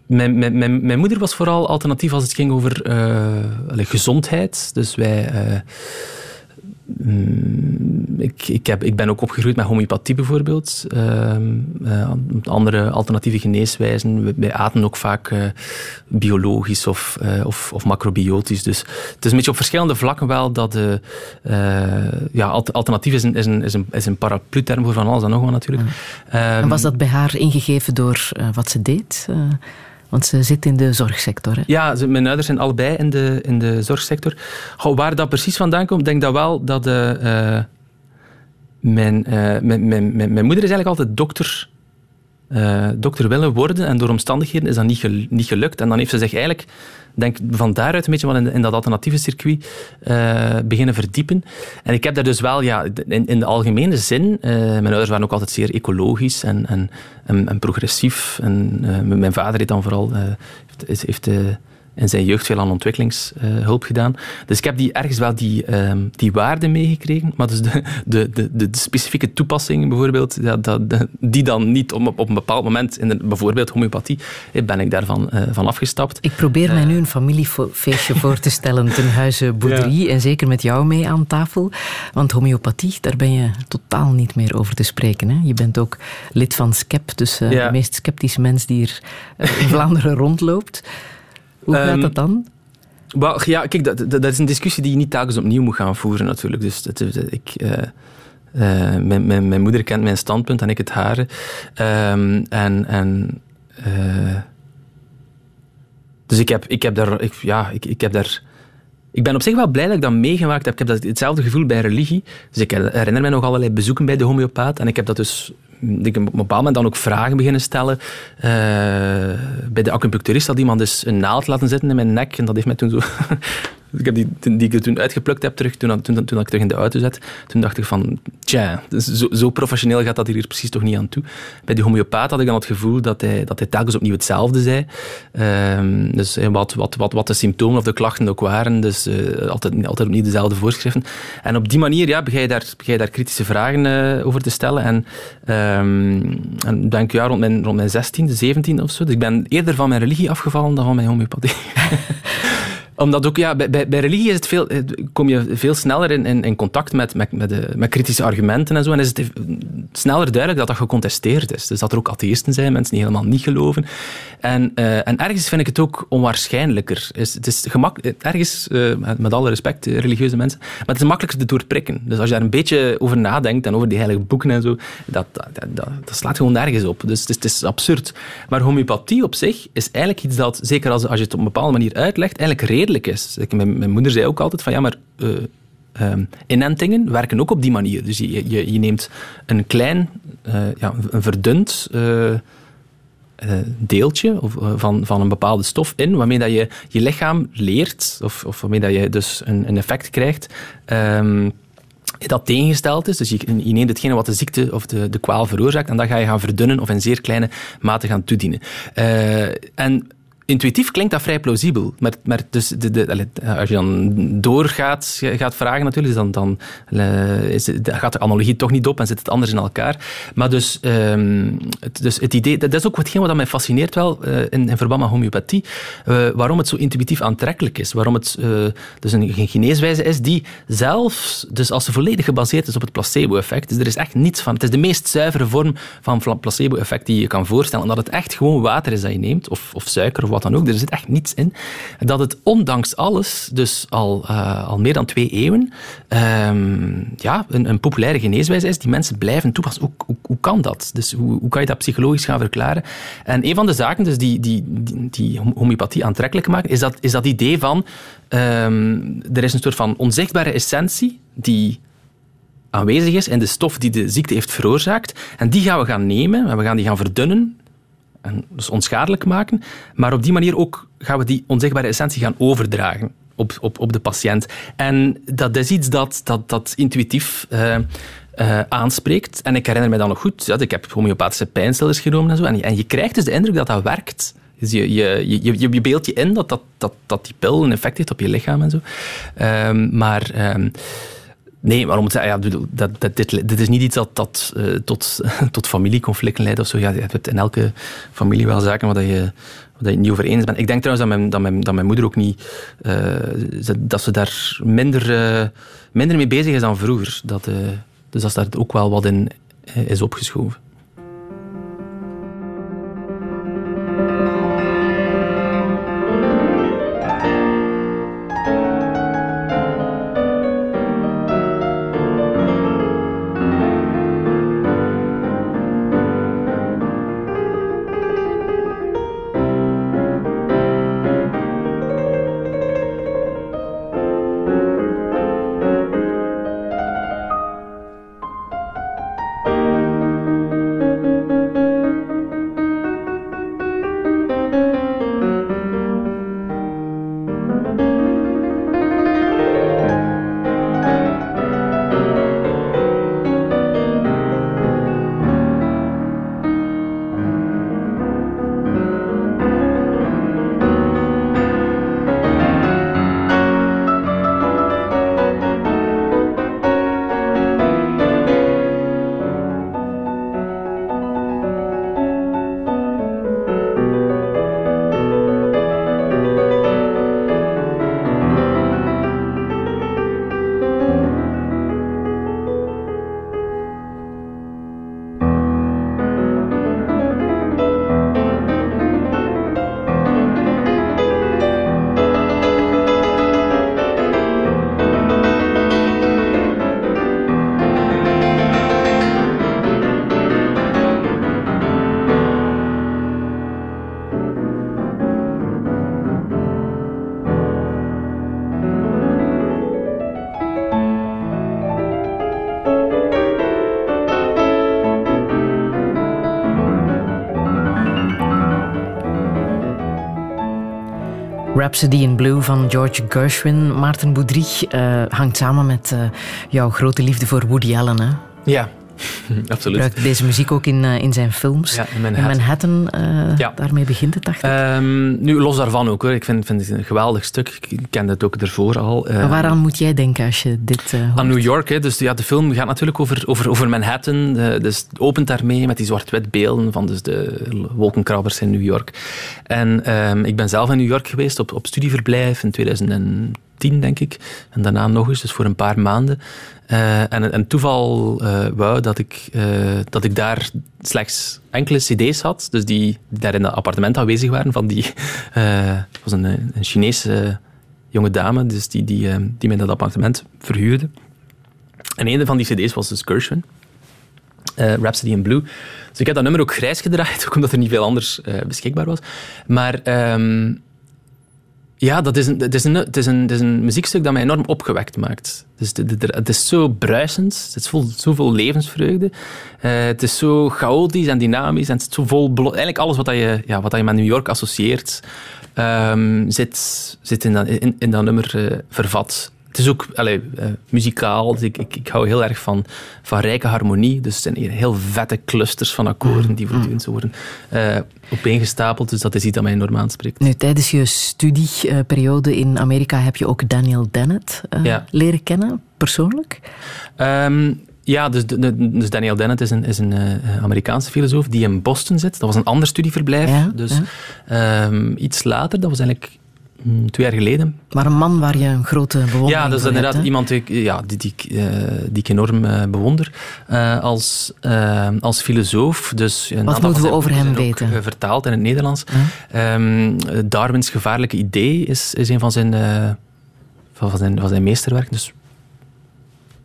mijn, mijn, mijn, moeder was vooral alternatief als het ging over uh, gezondheid. Dus wij. Uh, ik, ik, heb, ik ben ook opgegroeid met homeopathie bijvoorbeeld. Uh, andere alternatieve geneeswijzen. Wij aten ook vaak biologisch of, of, of, macrobiotisch. Dus het is een beetje op verschillende vlakken wel dat de, ja, alternatief is een, is een, is een, is een paraplu-term voor van alles en nog wat natuurlijk. en was dat bij haar ingegeven door wat ze deed? Want ze zit in de zorgsector. Hè? Ja, mijn ouders zijn allebei in de, in de zorgsector. Waar dat precies vandaan komt, denk dat wel dat uh, mijn, uh, mijn, mijn, mijn, moeder is eigenlijk altijd dokter, dokter willen worden. En door omstandigheden is dat niet, niet gelukt. En dan heeft ze zich eigenlijk denk van daaruit een beetje wel in, in dat alternatieve circuit uh, beginnen verdiepen. En ik heb daar dus wel, ja, in, in de algemene zin, uh, mijn ouders waren ook altijd zeer ecologisch en, en, en, progressief. En uh, mijn vader heeft dan vooral, heeft, heeft in zijn jeugd veel aan ontwikkelingshulp gedaan. Dus ik heb die ergens wel die, ehm, die waarde meegekregen. Maar dus de, de, de, de specifieke toepassingen bijvoorbeeld, ja, dat, die dan niet op, op een bepaald moment, in de, bijvoorbeeld homeopathie, ben ik daarvan van afgestapt. Ik probeer mij nu een familiefeestje voor te stellen ten huize Boudry. En zeker met jou mee aan tafel. Want homeopathie, daar ben je totaal niet meer over te spreken. Hè? Je bent ook lid van SCEP, dus uh, de meest sceptische mens die er uh, in Vlaanderen [laughs] rondloopt. Hoe gaat um, dat dan? Well, ja, kijk, dat, dat, is een discussie die je niet telkens opnieuw moet gaan voeren natuurlijk. Dus dat, ik... Uh, mijn, mijn, mijn, moeder kent mijn standpunt en ik het hare. Um, en en dus ik heb, ik heb daar... Ik, ja, ik, ik heb daar ik ben op zich wel blij dat ik dat meegemaakt heb. Ik heb dat, hetzelfde gevoel bij religie. Dus ik herinner me nog allerlei bezoeken bij de homeopaat. En ik heb dat dus ik op een bepaald moment dan ook vragen beginnen stellen. Uh, bij de acupuncturist had iemand dus een naald laten zitten in mijn nek. En dat heeft mij toen zo ik heb die, die ik toen uitgeplukt heb, terug, toen, toen, toen ik terug in de auto zat, toen dacht ik van, tja, zo, zo, professioneel gaat dat hier precies toch niet aan toe. Bij die homeopaat had ik dan het gevoel dat hij, dat hij telkens opnieuw hetzelfde zei. Um, dus wat, wat, wat, wat de symptomen of de klachten ook waren, dus uh, altijd, altijd opnieuw dezelfde voorschriften. En op die manier ja, begin, je daar, begin je daar kritische vragen uh, over te stellen. En, um, en denk rond mijn, rond mijn 16e, 17e of zo. Dus ik ben eerder van mijn religie afgevallen dan van mijn homeopathie. [laughs] Omdat ook, ja, bij, bij religie is het veel, eh, kom je veel sneller in, in, contact met, met, met, de, met, kritische argumenten en zo. En is het sneller duidelijk dat dat gecontesteerd is. Dus dat er ook atheïsten zijn, mensen die helemaal niet geloven. En, uh, en ergens vind ik het ook onwaarschijnlijker. Is, het is gemak, ergens, met alle respect, religieuze mensen, maar het is makkelijker te doorprikken. Dus als je daar een beetje over nadenkt en over die heilige boeken en zo, dat, dat, dat, slaat gewoon nergens op. Dus het is, het is, absurd. Maar homeopathie op zich is eigenlijk iets dat, zeker als, als je het op een bepaalde manier uitlegt, eigenlijk Mijn, moeder zei ook altijd van ja, maar uh, um, inentingen werken ook op die manier. Dus je, je, neemt een klein, uh, ja, een verdund uh, deeltje of, van, van een bepaalde stof in, waarmee dat je je lichaam leert, of, of waarmee dat je dus een, een effect krijgt. Um, dat tegengesteld is. Dus je, je, neemt hetgene wat de ziekte of de, de kwaal veroorzaakt en dat ga je gaan verdunnen of in zeer kleine mate gaan toedienen. Uh, en intuïtief klinkt dat vrij plausibel. Maar, maar dus de, de, als je dan doorgaat gaat vragen natuurlijk, dan, dan uh, is, gaat de analogie toch niet op en zit het anders in elkaar. Maar dus, um, het, dus het idee, dat is ook hetgeen wat mij fascineert wel uh, in, in, verband met homeopathie, uh, waarom het zo intuïtief aantrekkelijk is. Waarom het dus een, een geneeswijze is die zelfs, dus als ze volledig gebaseerd is op het placebo-effect, dus er is echt niets van, het is de meest zuivere vorm van placebo-effect die je kan voorstellen, omdat het echt gewoon water is dat je neemt, of, of suiker of wat dan ook, er zit echt niets in, dat het ondanks alles, dus al, uh, al meer dan twee eeuwen, um, ja, een, een, populaire geneeswijze is die mensen blijven toepassen. Hoe, hoe, hoe kan dat? Dus hoe, hoe, kan je dat psychologisch gaan verklaren? En een van de zaken dus die, die, die, die homeopathie aantrekkelijk maken, is dat, is dat idee van um, er is een soort van onzichtbare essentie die aanwezig is in de stof die de ziekte heeft veroorzaakt. En die gaan we gaan nemen en we gaan die gaan verdunnen en dus onschadelijk maken. Maar op die manier ook gaan we die onzichtbare essentie gaan overdragen op, op, op de patiënt. En dat is iets dat, dat, dat intuïtief uh, uh, aanspreekt. En ik herinner me dan nog goed, ja, ik heb homeopathische pijnstillers genomen en zo. En, en je krijgt dus de indruk dat dat werkt. Dus je, je, je, je beeldt je in dat, dat, dat, dat die pil een effect heeft op je lichaam en zo. Um, maar... Um, Nee, waarom het, ja, dat, dat, dit, dit is niet iets dat, dat uh, tot, [laughs] tot familieconflicten leidt of zo. Ja, je hebt in elke familie wel zaken waar je, je niet over eens bent. Ik denk trouwens dat mijn, dat mijn, dat mijn moeder ook niet... Uh, dat ze daar minder, uh, minder mee bezig is dan vroeger. Dat, dus dat daar ook wel wat in is opgeschoven. Rhapsody in Blue van George Gershwin. Maarten Boudry uh, hangt samen met uh, jouw grote liefde voor Woody Allen. Hè? Ja, [laughs] Absoluut. Gebruikt deze muziek ook in, uh, in zijn films. Ja, in Manhattan. In Manhattan ja. Daarmee begint het, dacht ik. Um, nu, los daarvan ook. Hoor. Ik vind, vind het een geweldig stuk. Ik kende het ook ervoor al. Maar waaraan moet jij denken als je dit hoort? Aan New York. Hè. Dus ja, de film gaat natuurlijk over, over, over Manhattan. dus het opent daarmee met die zwart-wit beelden van dus de wolkenkrabbers in New York. En um, ik ben zelf in New York geweest op, op studieverblijf in 2010, denk ik. En daarna nog eens, dus voor een paar maanden. Uh, en een toeval uh, wou dat ik, uh, dat ik daar slechts enkele cd's had, dus die, die daar in dat appartement aanwezig waren van die... Het was een, een Chinese jonge dame, dus die, die, die mij dat appartement verhuurde. En een van die cd's was dus Gershwin. Rhapsody in Blue. Dus ik heb dat nummer ook grijs gedraaid, [laughs] ook omdat er niet veel anders beschikbaar was. Maar... Um, ja, dat is een, het, is een, het, is een, het is een muziekstuk dat mij enorm opgewekt maakt. Dus het is zo bruisend, het vol, zoveel levensvreugde. Uh, het is zo chaotisch en dynamisch en het is zo vol... Eigenlijk alles wat, je, ja, wat je met New York associeert, um, zit, zit in, dat, in, dat nummer uh, vervat het is ook allee, uh, muzikaal. Dus ik, ik, ik, hou heel erg van, van rijke harmonie. Dus het zijn heel vette clusters van akkoorden die voortdurend zo worden uh, opeengestapeld. Dus dat is iets dat mij enorm aanspreekt. Nu, tijdens je studieperiode in Amerika heb je ook Daniel Dennett uh, ja. leren kennen, persoonlijk? Um, ja, dus, dus, Daniel Dennett is een, is een uh, Amerikaanse filosoof die in Boston zit. Dat was een ander studieverblijf. Ja, dus ja. Um, iets later, dat was eigenlijk twee jaar geleden. Maar een man waar je een grote bewondering Ja, dat is inderdaad iemand die, ja, die, die, uh, die ik enorm uh, bewonder uh, als, als filosoof. Dus, Wat moeten we over hem weten? Vertaald in het Nederlands. Um, Darwins gevaarlijke idee is, is een van zijn, van, zijn, van zijn meesterwerken. Dus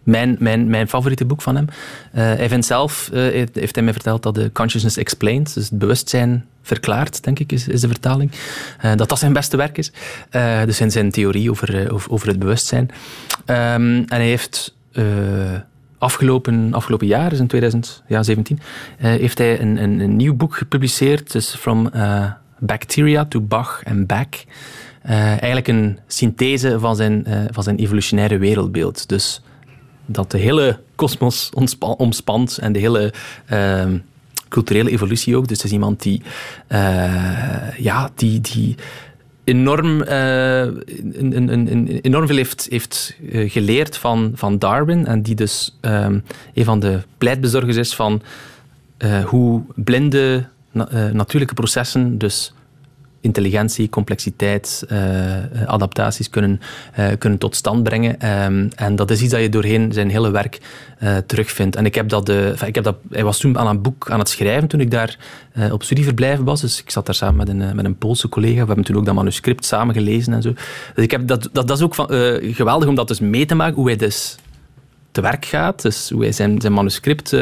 mijn, mijn, mijn favoriete boek van hem. Hij vindt zelf, heeft, hij mij verteld, dat de consciousness explained, dus het bewustzijn verklaard, denk ik, is, is de vertaling. Uh, dat dat zijn beste werk is. dus in zijn theorie over, over, over het bewustzijn. Um, en hij heeft afgelopen, afgelopen jaar, dus in 2017, heeft hij een, een, een, nieuw boek gepubliceerd. Dus From Bacteria to Bach and Back. eigenlijk een synthese van zijn, van zijn evolutionaire wereldbeeld. Dus dat de hele kosmos omspant en de hele uh, culturele evolutie ook. Dus het is iemand die, uh, ja, die, die enorm, een, enorm veel heeft, heeft eh, geleerd van, van Darwin en die dus um, een van de pleitbezorgers is van hoe blinde na natuurlijke processen dus intelligentie, complexiteit, uh, adaptaties kunnen, uh, kunnen tot stand brengen. Um, en dat is iets dat je doorheen zijn hele werk terugvindt. En ik heb dat, enfin, ik heb dat, hij was toen aan een boek aan het schrijven toen ik daar op studieverblijf was. Dus ik zat daar samen met een, met een Poolse collega. We hebben toen ook dat manuscript samen gelezen en zo. Dus ik heb dat, dat, dat is ook geweldig om dat dus mee te maken, hoe hij dus te werk gaat. Dus hoe hij zijn, zijn manuscript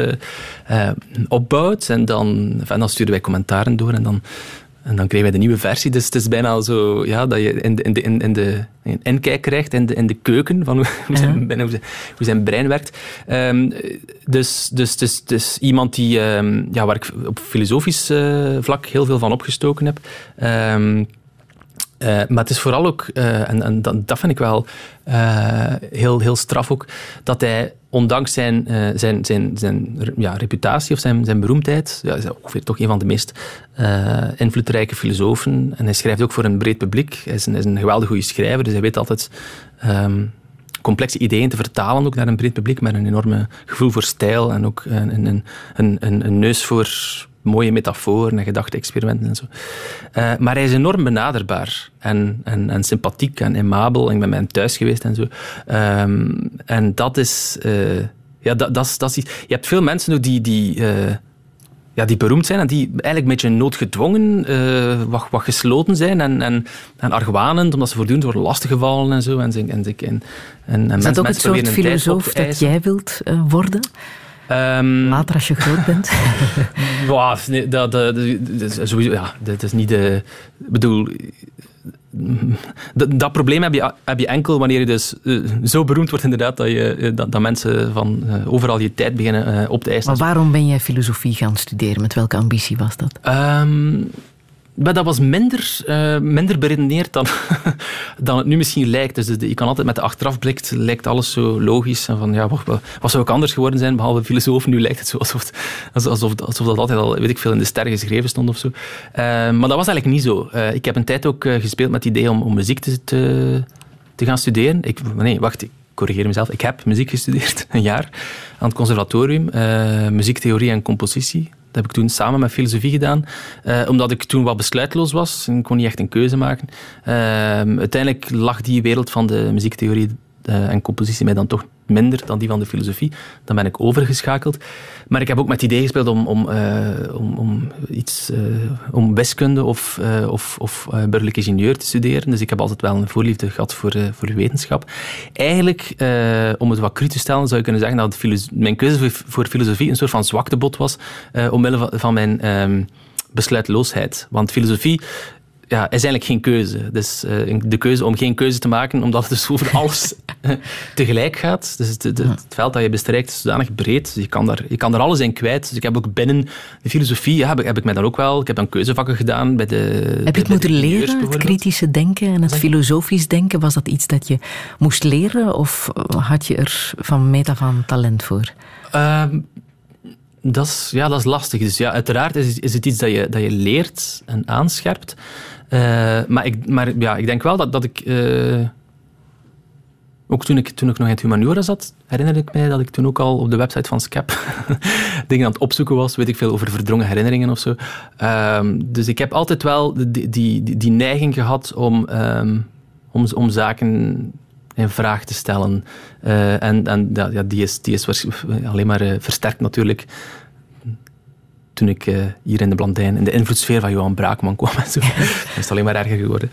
opbouwt. En dan, dan sturen wij commentaren door. En dan, en dan kregen wij de nieuwe versie. Dus het is bijna zo ja, dat je in de, in de, in de in inkijk krijgt in de, in de keuken van hoe, [laughs] zijn, hoe, hoe zijn brein werkt. Um, dus, dus, dus, dus iemand die, um, ja, waar ik op filosofisch uh, vlak heel veel van opgestoken heb. Um, uh, maar het is vooral ook, uh, en, en dat, dat, vind ik wel heel, heel straf ook, dat hij ondanks zijn, zijn, zijn, zijn ja, reputatie of zijn, zijn beroemdheid, ja, is ongeveer toch een van de meest invloedrijke filosofen. En hij schrijft ook voor een breed publiek. Hij is een, geweldig goede schrijver, dus hij weet altijd um, complexe ideeën te vertalen ook naar een breed publiek, met een enorme gevoel voor stijl en ook een, een, een, een neus voor mooie metaforen en gedachte-experimenten en zo. Uh, maar hij is enorm benaderbaar en, en, en sympathiek en aimabel. En ik ben bij hem thuis geweest en zo. Um, en dat is... Uh, ja, dat, dat, is, dat is iets. Je hebt veel mensen die... die uh, ja, die beroemd zijn en die eigenlijk een beetje noodgedwongen uh, wat, wat gesloten zijn en, en, en argwanend, omdat ze voortdurend worden lastiggevallen en zo. En, en, en, en, en is dat ook het soort filosoof dat jij wilt uh, worden? Um, Later als je groot bent? [laughs] wow, nee, dat, dat, dat, sowieso, ja, dat is niet de... Ik bedoel... Dat, dat, probleem heb je, heb je enkel wanneer je dus uh, zo beroemd wordt inderdaad dat, je, dat, dat mensen van uh, overal je tijd beginnen uh, op te eisen. Maar waarom ben jij filosofie gaan studeren? Met welke ambitie was dat? Um, Maar dat was minder, uh, minder beredeneerd dan, [laughs] dan het nu misschien lijkt. Dus je kan altijd met de achterafblik, lijkt alles zo logisch. En van, ja, wat, wat zou ook anders geworden zijn, behalve filosoof? Nu lijkt het zo alsof, alsof, alsof dat altijd al, weet ik veel, in de sterren geschreven stond of zo. Uh, maar dat was eigenlijk niet zo. Uh, ik heb een tijd ook gespeeld met het idee om, om muziek te, te, te, gaan studeren. Ik, nee, wacht, ik corrigeer mezelf. Ik heb muziek gestudeerd, [laughs] een jaar, aan het conservatorium. muziektheorie en compositie. Dat heb ik toen samen met filosofie gedaan, uh, omdat ik toen wat besluitloos was en kon niet echt een keuze maken. Uh, uiteindelijk lag die wereld van de muziektheorie uh, en compositie mij dan toch minder dan die van de filosofie. Dan ben ik overgeschakeld. Maar ik heb ook met het idee gespeeld om, om, uh, om, om, iets, uh, om wiskunde of, uh, of, of burgerlijk ingenieur te studeren. Dus ik heb altijd wel een voorliefde gehad voor, voor wetenschap. Eigenlijk, om het wat cru te stellen, zou je kunnen zeggen dat mijn keuze voor filosofie een soort van zwaktebod was, omwille van, van mijn ehm, besluitloosheid. Want filosofie ja, is eigenlijk geen keuze. Dus uh, de keuze om geen keuze te maken, omdat het dus over [laughs] alles tegelijk gaat. Dus het, het, veld dat je bestrijkt is zodanig breed. Dus je, kan daar, je kan er alles in kwijt. Dus ik heb ook binnen de filosofie, ja, heb, ik, heb ik mij dan ook wel... Ik heb dan keuzevakken gedaan bij de Heb je het moeten leren, het kritische denken en het filosofisch denken? Was dat iets dat je moest leren of had je er van meet af aan talent voor? Uh, dat is, ja, dat is lastig. Dus ja, uiteraard is, is het iets dat je, dat je leert en aanscherpt. Uh, maar ik, maar ja, ik denk wel dat, dat ik... Uh, ook toen ik, toen ik nog in het humaniora zat, herinner ik mij dat ik toen ook al op de website van SCAP [laughs] dingen aan het opzoeken was, weet ik veel, over verdrongen herinneringen of zo. Um, dus ik heb altijd wel die, die, die, neiging gehad om, um, om, om zaken in vraag te stellen. Uh, en en ja, die is, die is alleen maar versterkt natuurlijk toen ik uh, hier in de Blandijn in de invloedssfeer van Johan Braakman kwam. En zo. Dat [laughs] is alleen maar erger geworden.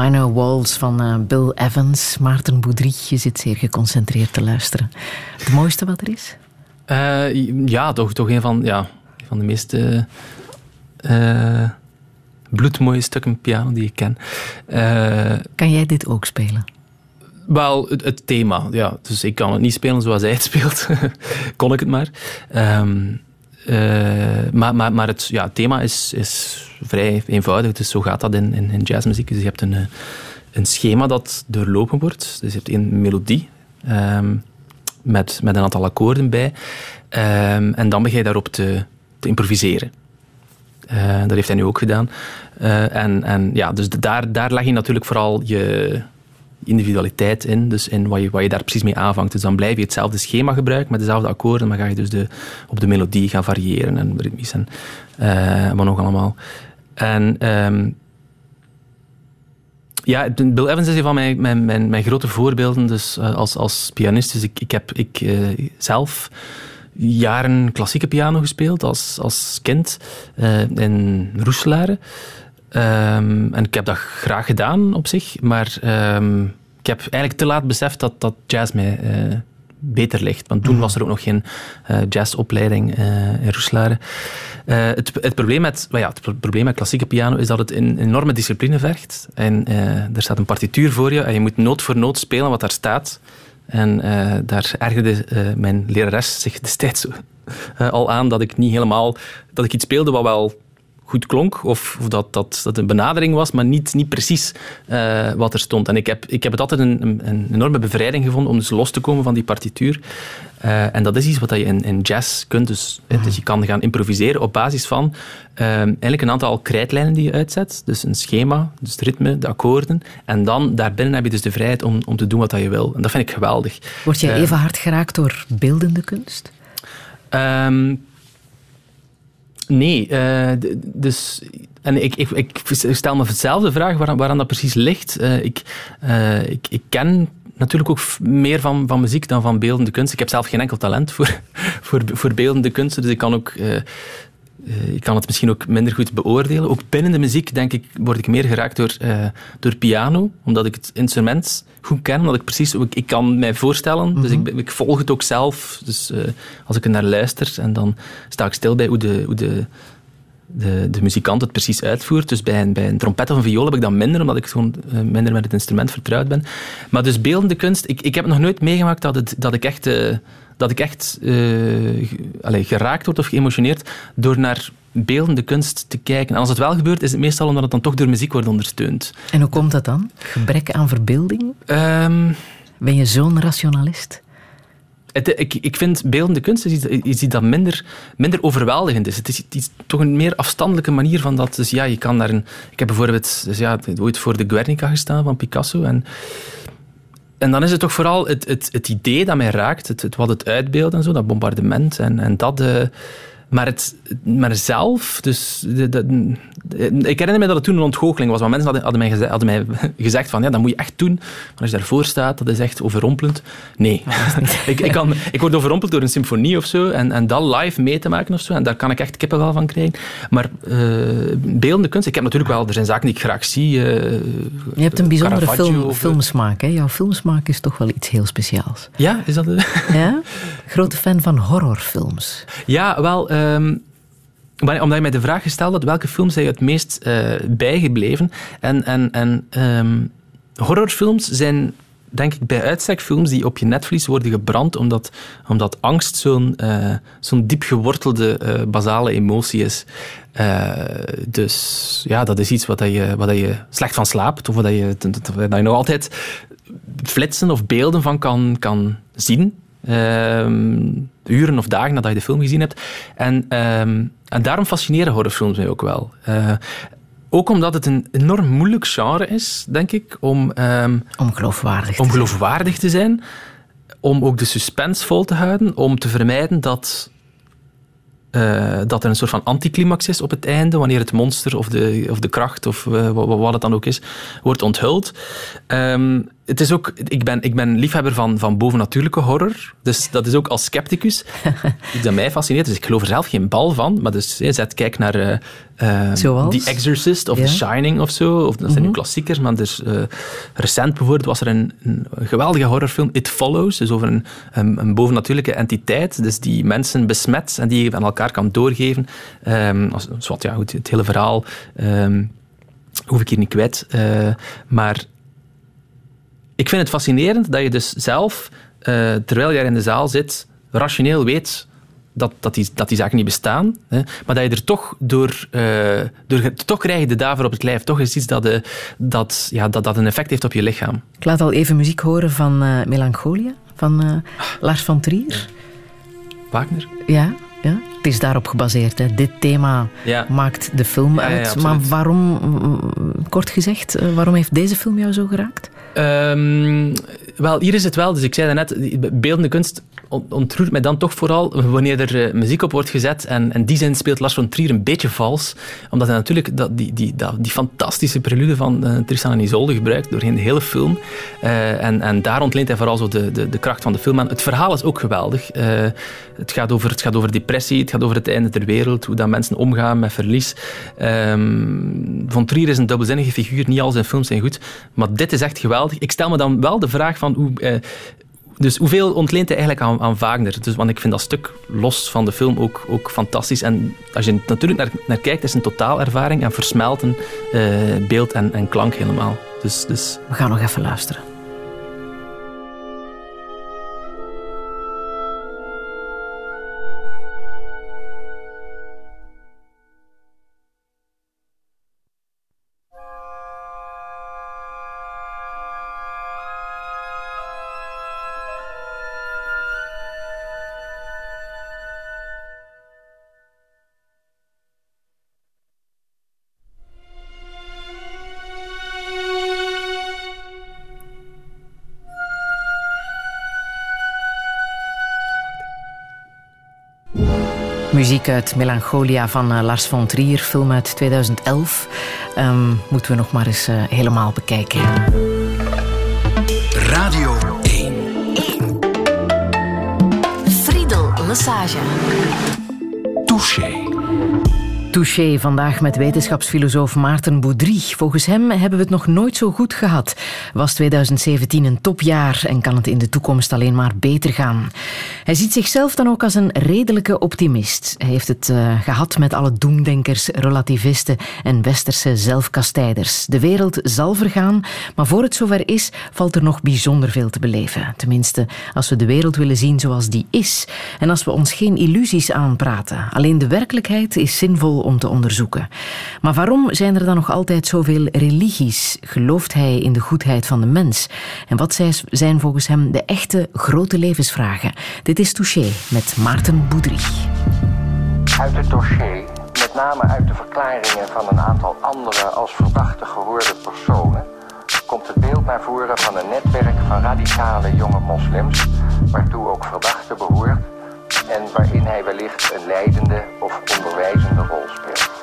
Minor Walls van uh, Bill Evans. Maarten Boudry, je zit zeer geconcentreerd te luisteren. Het mooiste wat er is? Uh, ja, toch, toch een van, ja, van de meeste uh, bloedmooie stukken piano die ik ken. kan jij dit ook spelen? Wel, het, het, thema, ja. Dus ik kan het niet spelen zoals hij het speelt. [laughs] Kon ik het maar. Um, uh, maar, maar, maar het ja, thema is, is vrij eenvoudig. Dus zo gaat dat in, in, jazzmuziek. Dus je hebt een, eh, een schema dat doorlopen wordt. Dus je hebt een melodie um, met, met een aantal akkoorden bij. Um, en dan begin je daarop te, te improviseren. Uh, dat heeft hij nu ook gedaan. En, en ja, dus daar, daar leg je natuurlijk vooral je, individualiteit in, dus in wat je, wat je daar precies mee aanvangt. Dus dan blijf je hetzelfde schema gebruiken met dezelfde akkoorden, maar ga je dus de, op de melodie gaan variëren en ritmisch en uh, wat nog allemaal. En um, ja, Bill Evans is een van mijn, mijn, mijn, mijn grote voorbeelden dus, uh, als, als pianist. Dus ik, ik heb ik, uh, zelf jaren klassieke piano gespeeld als, als kind in Roeselare. Um, en ik heb dat graag gedaan op zich, maar um, ik heb eigenlijk te laat beseft dat, dat jazz mij uh, beter ligt. Want toen was er ook nog geen uh, jazzopleiding uh, in Roeselare. het, het, probleem met, ja, het probleem met klassieke piano is dat het een enorme discipline vergt. En er staat een partituur voor je en je moet noot voor noot spelen wat daar staat. En daar ergerde mijn lerares zich destijds al aan dat ik niet helemaal... dat ik iets speelde wat wel goed klonk. Of, of dat, dat dat een benadering was, maar niet, niet precies uh, wat er stond. En ik heb, ik heb het altijd een, een, een, enorme bevrijding gevonden om dus los te komen van die partituur. Uh, en dat is iets wat je in, in jazz kunt. Dus, mm dus je kan gaan improviseren op basis van uh, eigenlijk een aantal krijtlijnen die je uitzet. Dus een schema, dus het ritme, de akkoorden. En dan daarbinnen heb je dus de vrijheid om, om te doen wat je wil. En dat vind ik geweldig. Word jij even hard geraakt door beeldende kunst? Um, Nee, uh, dus en ik, ik, ik, stel me dezelfde vraag waaraan, dat precies ligt. Uh, ik, uh, ik, ik ken natuurlijk ook meer van, van muziek dan van beeldende kunst. Ik heb zelf geen enkel talent voor, [laughs] voor, voor beeldende kunsten, dus ik kan ook ik kan het misschien ook minder goed beoordelen. Ook binnen de muziek, denk ik, word ik meer geraakt door, uh, door piano, omdat ik het instrument goed ken, omdat ik precies... Ik, ik kan mij voorstellen, dus ik, mhm. ik, volg het ook zelf. Dus uh, als ik er naar luister, en dan sta ik stil bij hoe de... Hoe de de, de muzikant het precies uitvoert. Dus bij een, bij een trompet of een viool heb ik dat minder, omdat ik gewoon minder met het instrument vertrouwd ben. Maar dus beeldende kunst, ik, ik heb nog nooit meegemaakt dat, het, dat ik echt dat ik echt uh, allez, geraakt word of geëmotioneerd door naar beeldende kunst te kijken. En als het wel gebeurt, is het meestal omdat het dan toch door muziek wordt ondersteund. En hoe komt dat dan? Gebrek aan verbeelding? Um, ben je zo'n rationalist? Het, ik, ik vind beeldende kunst is iets, iets dat minder, minder overweldigend is. Het is iets, toch een meer afstandelijke manier van dat. Dus ja, je kan daar een... Ik heb bijvoorbeeld dus ja, ooit voor de Guernica gestaan van Picasso en en dan is het toch vooral het, het, het idee dat mij raakt, het, het wat het uitbeeldt en zo, dat bombardement en, en dat... Uh, maar, het, maar zelf, dus de, de, ik herinner me dat het toen een ontgoocheling was, want mensen hadden, hadden, mij, gezegd, hadden mij [laughs] gezegd van ja, dat moet je echt doen. Maar als je daarvoor staat, dat is echt overrompelend. Nee, [laughs] ik, ik, kan, ik word overrompeld door een symfonie of zo en, en dat live mee te maken of zo, en daar kan ik echt kippenvel van krijgen. Maar uh, beeldende kunst, ik heb natuurlijk wel, er zijn zaken die ik graag zie. Uh, je hebt een bijzondere film, filmsmaak, hè? Jouw filmsmaak is toch wel iets heel speciaals. Ja, is dat... Ja? Grote fan van horrorfilms. Ja, wel... Um, omdat je mij de vraag gesteld had, welke films zijn je het meest uh, bijgebleven? En, en, en um, horrorfilms zijn denk ik bij uitstek films die op je netvlies worden gebrand omdat, omdat angst zo'n uh, zo'n diep gewortelde uh, basale emotie is. Dus ja, dat is iets wat, je, wat je slecht van slaapt of wat je, dat je nog altijd flitsen of beelden van kan, kan zien. Ehm, uren of dagen nadat je de film gezien hebt. En, um, en daarom fascineren horrorfilms mij ook wel. Uh, ook omdat het een enorm moeilijk genre is, denk ik, om, um, om geloofwaardig, om geloofwaardig te zijn. Om ook de suspense vol te houden, om te vermijden dat uh, dat er een soort van anticlimax is op het einde, wanneer het monster of de, of de kracht of uh, wat, wat, het dan ook is, wordt onthuld. Um, het is ook, ik, ben, ik ben liefhebber van, van bovennatuurlijke horror. Dus dat is ook als scepticus [laughs] iets dat mij fascineert. Dus ik geloof er zelf geen bal van. Maar dus, je zet, kijk naar uh, uh, The Exorcist of The Shining of zo. Of, dat zijn nu mhm. klassiekers. Maar dus, uh, recent bijvoorbeeld was er een, een, geweldige horrorfilm, It Follows. Dus over een, een, een, bovennatuurlijke entiteit. Dus die mensen besmet en die je aan elkaar kan doorgeven. Um, als, wat, ja, goed, het hele verhaal um, hoef ik hier niet kwijt. maar ik vind het fascinerend dat je dus zelf, uh, terwijl je in de zaal zit, rationeel weet dat, dat, die, dat die zaken niet bestaan. Hè, maar dat je er toch door, uh, door... Toch krijg je de daver op het lijf. Toch is iets dat, de, dat, ja, dat, dat een effect heeft op je lichaam. Ik laat al even muziek horen van uh, Melancholia, van Lars van Trier. Wagner? Ja, ja, het is daarop gebaseerd. Hè. Dit thema maakt de film uit. maar waarom, kort gezegd, waarom heeft deze film jou zo geraakt? Um, wel, hier is het wel. Dus ik zei net, beeldende kunst ontroert mij dan toch vooral wanneer er eh, muziek op wordt gezet. En in die zin speelt Lars von Trier een beetje vals. Omdat hij natuurlijk dat, die, die, dat, die fantastische prelude van uh, Tristan en Isolde gebruikt doorheen de hele film. Uh, en, en daar ontleent hij vooral zo de, de, de kracht van de film aan. Het verhaal is ook geweldig. Het, gaat over, het gaat over depressie, het gaat over het einde ter wereld, hoe dat mensen omgaan met verlies. Um, von Trier is een dubbelzinnige figuur, niet al zijn films zijn goed. Maar dit is echt geweldig. Ik stel me dan wel de vraag van hoe dus hoeveel ontleent hij eigenlijk aan, aan Wagner? Dus, want ik vind dat stuk los van de film ook, ook fantastisch. En als je natuurlijk naar, naar kijkt, is een totaalervaring en versmelten uh, beeld en, en klank helemaal. Dus, dus... We gaan nog even luisteren. Muziek uit Melancholia van uh, Lars von Trier, film uit 2011. Um, ehm, moeten we nog maar eens uh, helemaal bekijken. Radio 1. 1. Friedel Lassage. Touché. Touché vandaag met wetenschapsfilosoof Maarten Boudry. Volgens hem hebben we het nog nooit zo goed gehad. Was 2017 een topjaar en kan het in de toekomst alleen maar beter gaan. Hij ziet zichzelf dan ook als een redelijke optimist. Hij heeft het uh, gehad met alle doemdenkers, relativisten en westerse zelfkastijders. De wereld zal vergaan, maar voor het zover is, valt er nog bijzonder veel te beleven. Tenminste, als we de wereld willen zien zoals die is. En als we ons geen illusies aanpraten. Alleen de werkelijkheid is zinvol om te onderzoeken. Maar waarom zijn er dan nog altijd zoveel religies? Gelooft hij in de goedheid van de mens? En wat zijn volgens hem de echte grote levensvragen? Dit is Touché met Maarten Boudry. Uit het dossier, met name uit de verklaringen van een aantal andere als verdachte gehoorde personen, komt het beeld naar voren van een netwerk van radicale jonge moslims, waartoe ook verdachte behoort en waarin hij wellicht een leidende of onderwijzende rol speelt.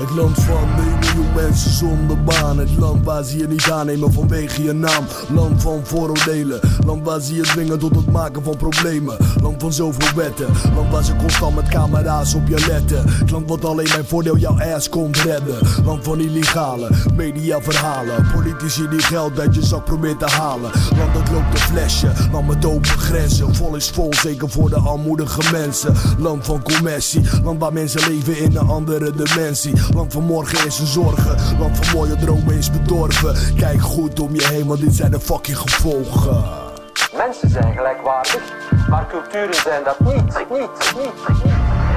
Het land van 1 miljoen mensen zonder baan. Het land waar ze je niet aannemen vanwege je naam. Land van vooroordelen. Land waar ze je dwingen tot het maken van problemen. Land van zoveel wetten. Land waar ze constant met camera's op je letten. Het land wat alleen mijn voordeel jouw ass komt redden. Land van illegale mediaverhalen. Politici die geld uit je zak proberen te halen. Land dat loopt een flesje. Land met open grenzen. Vol is vol, zeker voor de armoedige mensen. Land van commercie. Land waar mensen leven in een andere dimensie. Land van morgen is een zorgen. Land van mooie dromen is bedorven. Kijk goed om je heen, want dit zijn de fucking gevolgen. Mensen zijn gelijkwaardig, maar culturen zijn dat niet. Niet, niet, niet.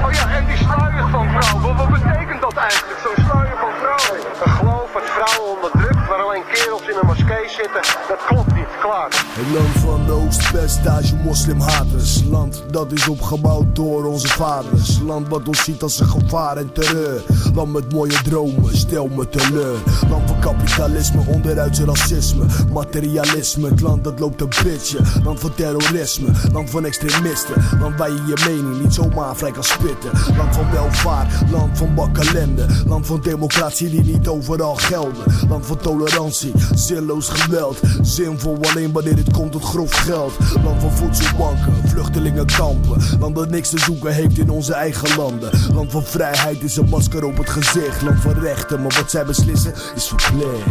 Oh ja, en die sluier van vrouwen, wat betekent dat eigenlijk, zo'n sluier van vrouwen? Een geloof dat vrouwen onderdrukt, waar alleen kerels in een moskee zitten, dat klopt niet, klaar. Het land van de oost Percentage moslimhaters. Land dat is opgebouwd door onze vaders. Land wat ons ziet als een gevaar en terreur. Land met mooie dromen, stel me teleur. Land van kapitalisme, onderuitse racisme. Materialisme, het land dat loopt een bitje. Land van terrorisme, land van extremisten. Land waar je je mening niet zomaar vrij kan spitten. Land van welvaart, land van bakkalende. Land van democratie die niet overal gelden. Land van tolerantie, zinloos geweld. Zinvol alleen wanneer het komt tot grof geld. Land van voedselbanken, vluchtelingenkampen. Land dat niks te zoeken heeft in onze eigen landen. Land van vrijheid is een masker op het gezicht. Land van rechten, maar wat zij beslissen is verplicht.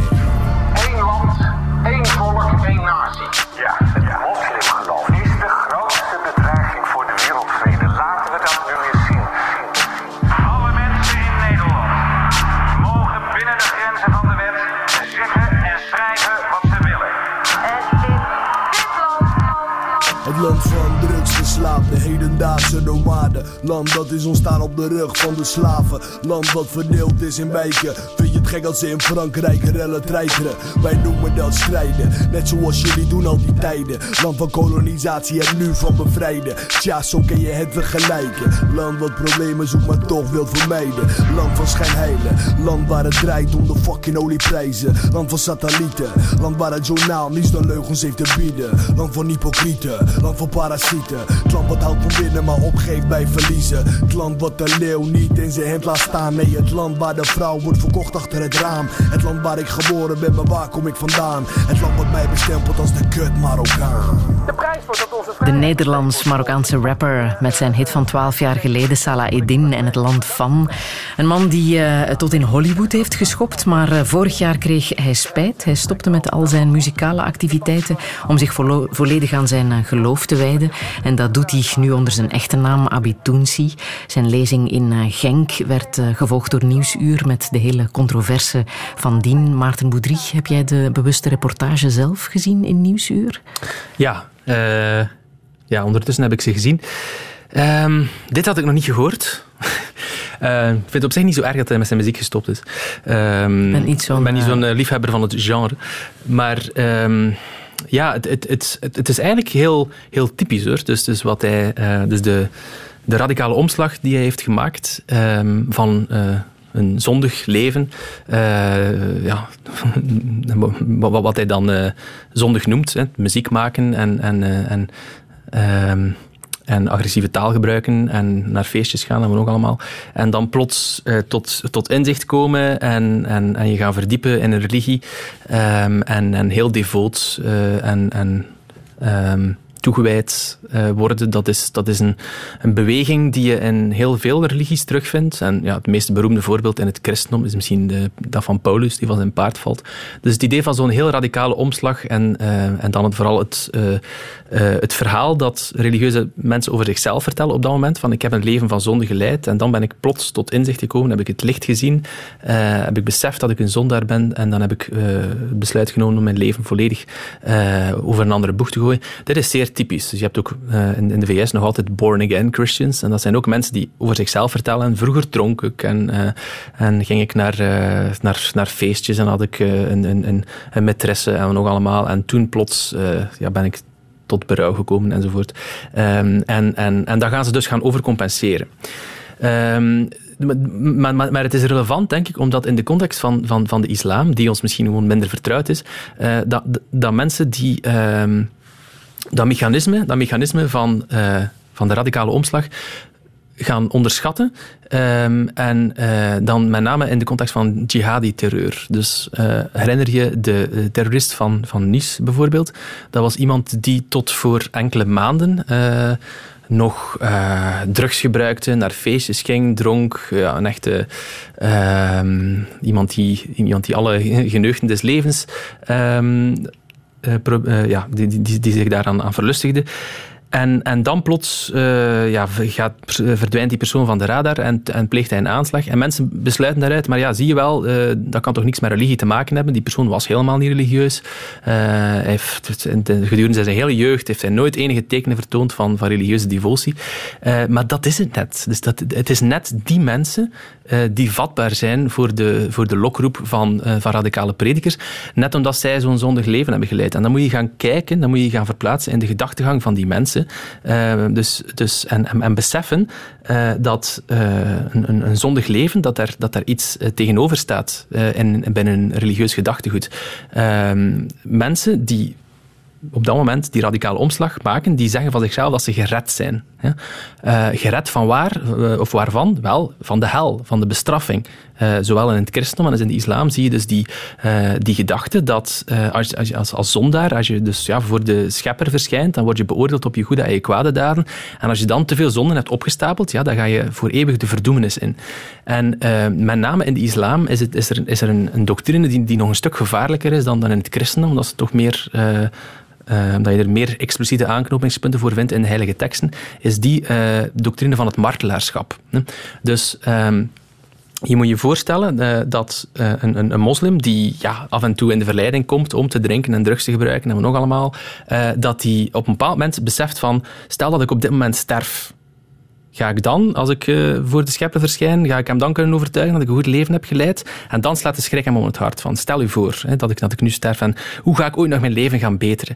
Eén land, één volk, één natie. Ja, Het land van drugsverslaafde, hedendaagse nomaden. Land dat is ontstaan op de rug van de slaven. Land wat verdeeld is in wijken. Vind je het gek als ze in Frankrijk rellen treiteren? Wij noemen dat strijden, net zoals jullie doen al die tijden. Land van kolonisatie en nu van bevrijden. Tja, zo kun je het vergelijken. Land wat problemen zoekt maar toch wil vermijden. Land van schijnheilen, land waar het draait om de fucking olieprijzen. Land van satellieten, land waar het journaal niets dan leugens heeft te bieden. Land van hypocrieten, land van parasieten. Het land wat houdt van winnen maar opgeeft bij verliezen. Het land wat de leeuw niet in zijn hand laat staan. Nee, het land waar de vrouw wordt verkocht achter het raam. Het land waar ik geboren ben, maar waar kom ik vandaan? Het land wat mij bestempelt als de kut Marokkaan. De Nederlands-Marokkaanse rapper met zijn hit van 12 jaar geleden, Salah Eddin en het land van. Een man die eh, tot in Hollywood heeft geschopt, maar eh, vorig jaar kreeg hij spijt. Hij stopte met al zijn muzikale activiteiten om zich volledig aan zijn eh, geloof te wijden. En dat doet hij nu onder zijn echte naam, Abitounsi. Zijn lezing in Genk werd gevolgd door Nieuwsuur met de hele controverse van dien. Maarten Boudry, heb jij de bewuste reportage zelf gezien in Nieuwsuur? Ja, eh, ja, ondertussen heb ik ze gezien. Ehm, dit had ik nog niet gehoord. [laughs] Eh, ik vind het op zich niet zo erg dat hij met zijn muziek gestopt is. Ehm, ben niet zo'n, ik ben niet zo'n eh, liefhebber van het genre. Maar ehm, ja, het, het, het, het, is eigenlijk heel, heel typisch hoor. Dus, dus, wat hij, dus de, de radicale omslag die hij heeft gemaakt van... een zondig leven, eh, ja, [laughs] wat, wat hij dan eh, zondig noemt, hè, muziek maken en, en, eh, en, ehm, en agressieve taal gebruiken en naar feestjes gaan, dat we ook allemaal. En dan plots tot, tot inzicht komen en, en, en je gaan verdiepen in een religie ehm, en, en heel devoot en, en ehm, toegewijd eh, worden. Dat is, dat is een, een beweging die je in heel veel religies terugvindt. En ja, het meest beroemde voorbeeld in het christendom is misschien de, dat van Paulus, die van zijn paard valt. Dus het idee van zo'n heel radicale omslag en, eh, en dan het, vooral het, eh, het verhaal dat religieuze mensen over zichzelf vertellen op dat moment. Van ik heb een leven van zonde geleid en dan ben ik plots tot inzicht gekomen, heb ik het licht gezien, heb ik beseft dat ik een zondaar ben en dan heb ik het besluit genomen om mijn leven volledig over een andere boeg te gooien. Dit is zeer typisch. Dus je hebt ook eh, in, in de VS nog altijd born-again Christians. En dat zijn ook mensen die over zichzelf vertellen. Vroeger dronk ik en, eh, en ging ik naar, eh, naar, naar feestjes en had ik een, een, een, een en nog allemaal. En toen plots ja, ben ik tot berouw gekomen enzovoort. Ehm, en, en, en dan gaan ze dus gaan overcompenseren. Ehm, maar, maar, maar het is relevant, denk ik, omdat in de context van, van, van de islam, die ons misschien gewoon minder vertrouwd is, dat, dat mensen die ehm, dat mechanisme, dat mechanisme van, eh, van de radicale omslag gaan onderschatten. Ehm, en eh, dan met name in de context van jihadi-terreur. Dus eh, herinner je de terrorist van, van Nice bijvoorbeeld? Dat was iemand die tot voor enkele maanden nog drugs gebruikte, naar feestjes ging, dronk. Ja, een echte ehm, iemand, die, iemand die alle geneugten des levens ehm, eh, eh, ja, die, die, die zich daaraan aan verlustigde. En, en dan plots uh, ja, gaat, verdwijnt die persoon van de radar en, en pleegt hij een aanslag. En mensen besluiten daaruit, maar ja, zie je wel, uh, dat kan toch niks met religie te maken hebben. Die persoon was helemaal niet religieus. Hij gedurende zijn hele jeugd heeft hij nooit enige tekenen vertoond van, van religieuze devotie. maar dat is het net. Dus dat, het is net die mensen die vatbaar zijn voor de, voor de lokroep van, van radicale predikers. Net omdat zij zo'n zondig leven hebben geleid. En dan moet je gaan kijken, dan moet je gaan verplaatsen in de gedachtegang van die mensen. Uh, dus, dus, en, en, beseffen uh, dat uh, een, een, zondig leven, dat daar, dat daar iets tegenover staat in, binnen een religieus gedachtegoed. Ehm, mensen die op dat moment die radicale omslag maken, die zeggen van zichzelf dat ze gered zijn. Gered van waar of waarvan? Wel, van de hel, van de bestraffing. Uh, zowel in het christendom als in de islam zie je dus die, die gedachte dat als, als, als, als zondaar, als je dus ja, voor de schepper verschijnt, dan word je beoordeeld op je goede en je kwade daden. En als je dan te veel zonden hebt opgestapeld, ja, dan ga je voor eeuwig de verdoemenis in. En met name in de islam is, het, is er, is er een, een doctrine die, die nog een stuk gevaarlijker is dan, dan in het christendom, omdat ze toch meer omdat je er meer expliciete aanknopingspunten voor vindt in de heilige teksten, is die doctrine van het martelaarschap. Dus ehm, je moet je voorstellen uh, dat een, een, een, moslim die ja, af en toe in de verleiding komt om te drinken en drugs te gebruiken, en nog allemaal, dat die op een bepaald moment beseft van, stel dat ik op dit moment sterf, Ga ik dan, als ik voor de schepper verschijn, ga ik hem dan kunnen overtuigen dat ik een goed leven heb geleid? En dan slaat de schrik hem om het hart van, stel u voor hè, dat, ik, dat ik nu sterf en hoe ga ik ooit nog mijn leven gaan beteren?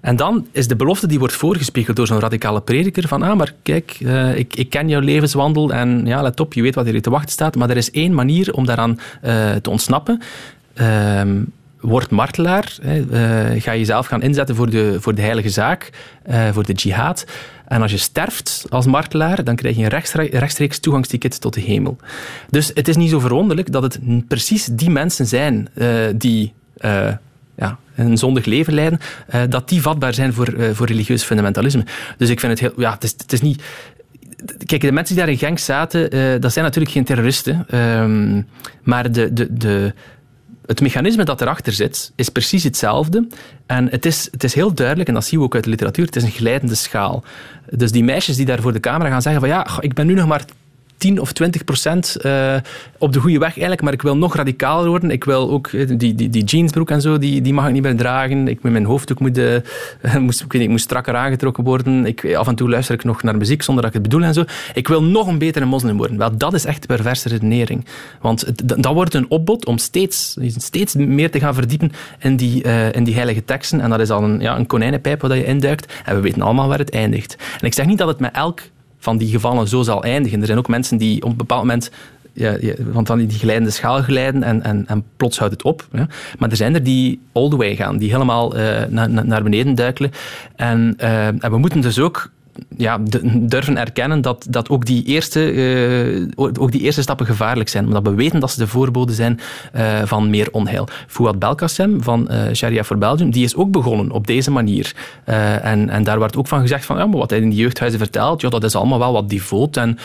En dan is de belofte die wordt voorgespiegeld door zo'n radicale prediker van ah, maar kijk, uh, ik, ik ken jouw levenswandel en ja, let op, je weet wat er te wachten staat, maar er is één manier om daaraan uh, te ontsnappen. Ehm, word martelaar, uh, ga jezelf gaan inzetten voor de, voor de heilige zaak, voor de jihad. En als je sterft als martelaar, dan krijg je een rechtstreeks toegangsticket tot de hemel. Dus het is niet zo verwonderlijk dat het precies die mensen zijn die ja, een zondig leven leiden, dat die vatbaar zijn voor, voor religieus fundamentalisme. Dus ik vind het heel... Ja, het is, het is niet... Kijk, de mensen die daar in gang zaten, dat zijn natuurlijk geen terroristen. Uh, maar de, de, de, het mechanisme dat erachter zit, is precies hetzelfde. En het is, het is heel duidelijk, en dat zien we ook uit de literatuur, het is een glijdende schaal. Dus die meisjes die daar voor de camera gaan zeggen van ja, ik ben nu nog maar 10 of 20 procent uh, op de goede weg eigenlijk, maar ik wil nog radicaler worden. Ik wil ook eh, die, die, die jeansbroek en zo, die, die mag ik niet meer dragen. Ik mijn hoofddoek moet, uh, [laughs] moest, ik, weet strakker aangetrokken worden. Ik, af en toe luister ik nog naar muziek zonder dat ik het bedoel en zo. Ik wil nog een betere moslim worden. Wel, dat is echt perverse redenering. Want dat wordt een opbod om steeds, steeds meer te gaan verdiepen in die, in die heilige teksten. En dat is al een, ja, een konijnenpijp waar je induikt. En we weten allemaal waar het eindigt. En ik zeg niet dat het met elk van die gevallen zo zal eindigen. Er zijn ook mensen die op een bepaald moment ja, want dan die glijdende schaal glijden en, en, en plots houdt het op. Ja. Maar er zijn er die all the way gaan, die helemaal na, naar beneden duikelen. En, uh, en we moeten dus ook ja, durven erkennen dat, dat ook, die eerste, uh, ook die eerste stappen gevaarlijk zijn. Omdat we weten dat ze de voorboden zijn uh, van meer onheil. Fouad Belkacem van uh, Sharia for Belgium, die is ook begonnen op deze manier. en, en daar werd ook van gezegd van, ja, maar wat hij in die jeugdhuizen vertelt, ja, dat is allemaal wel wat devoot en,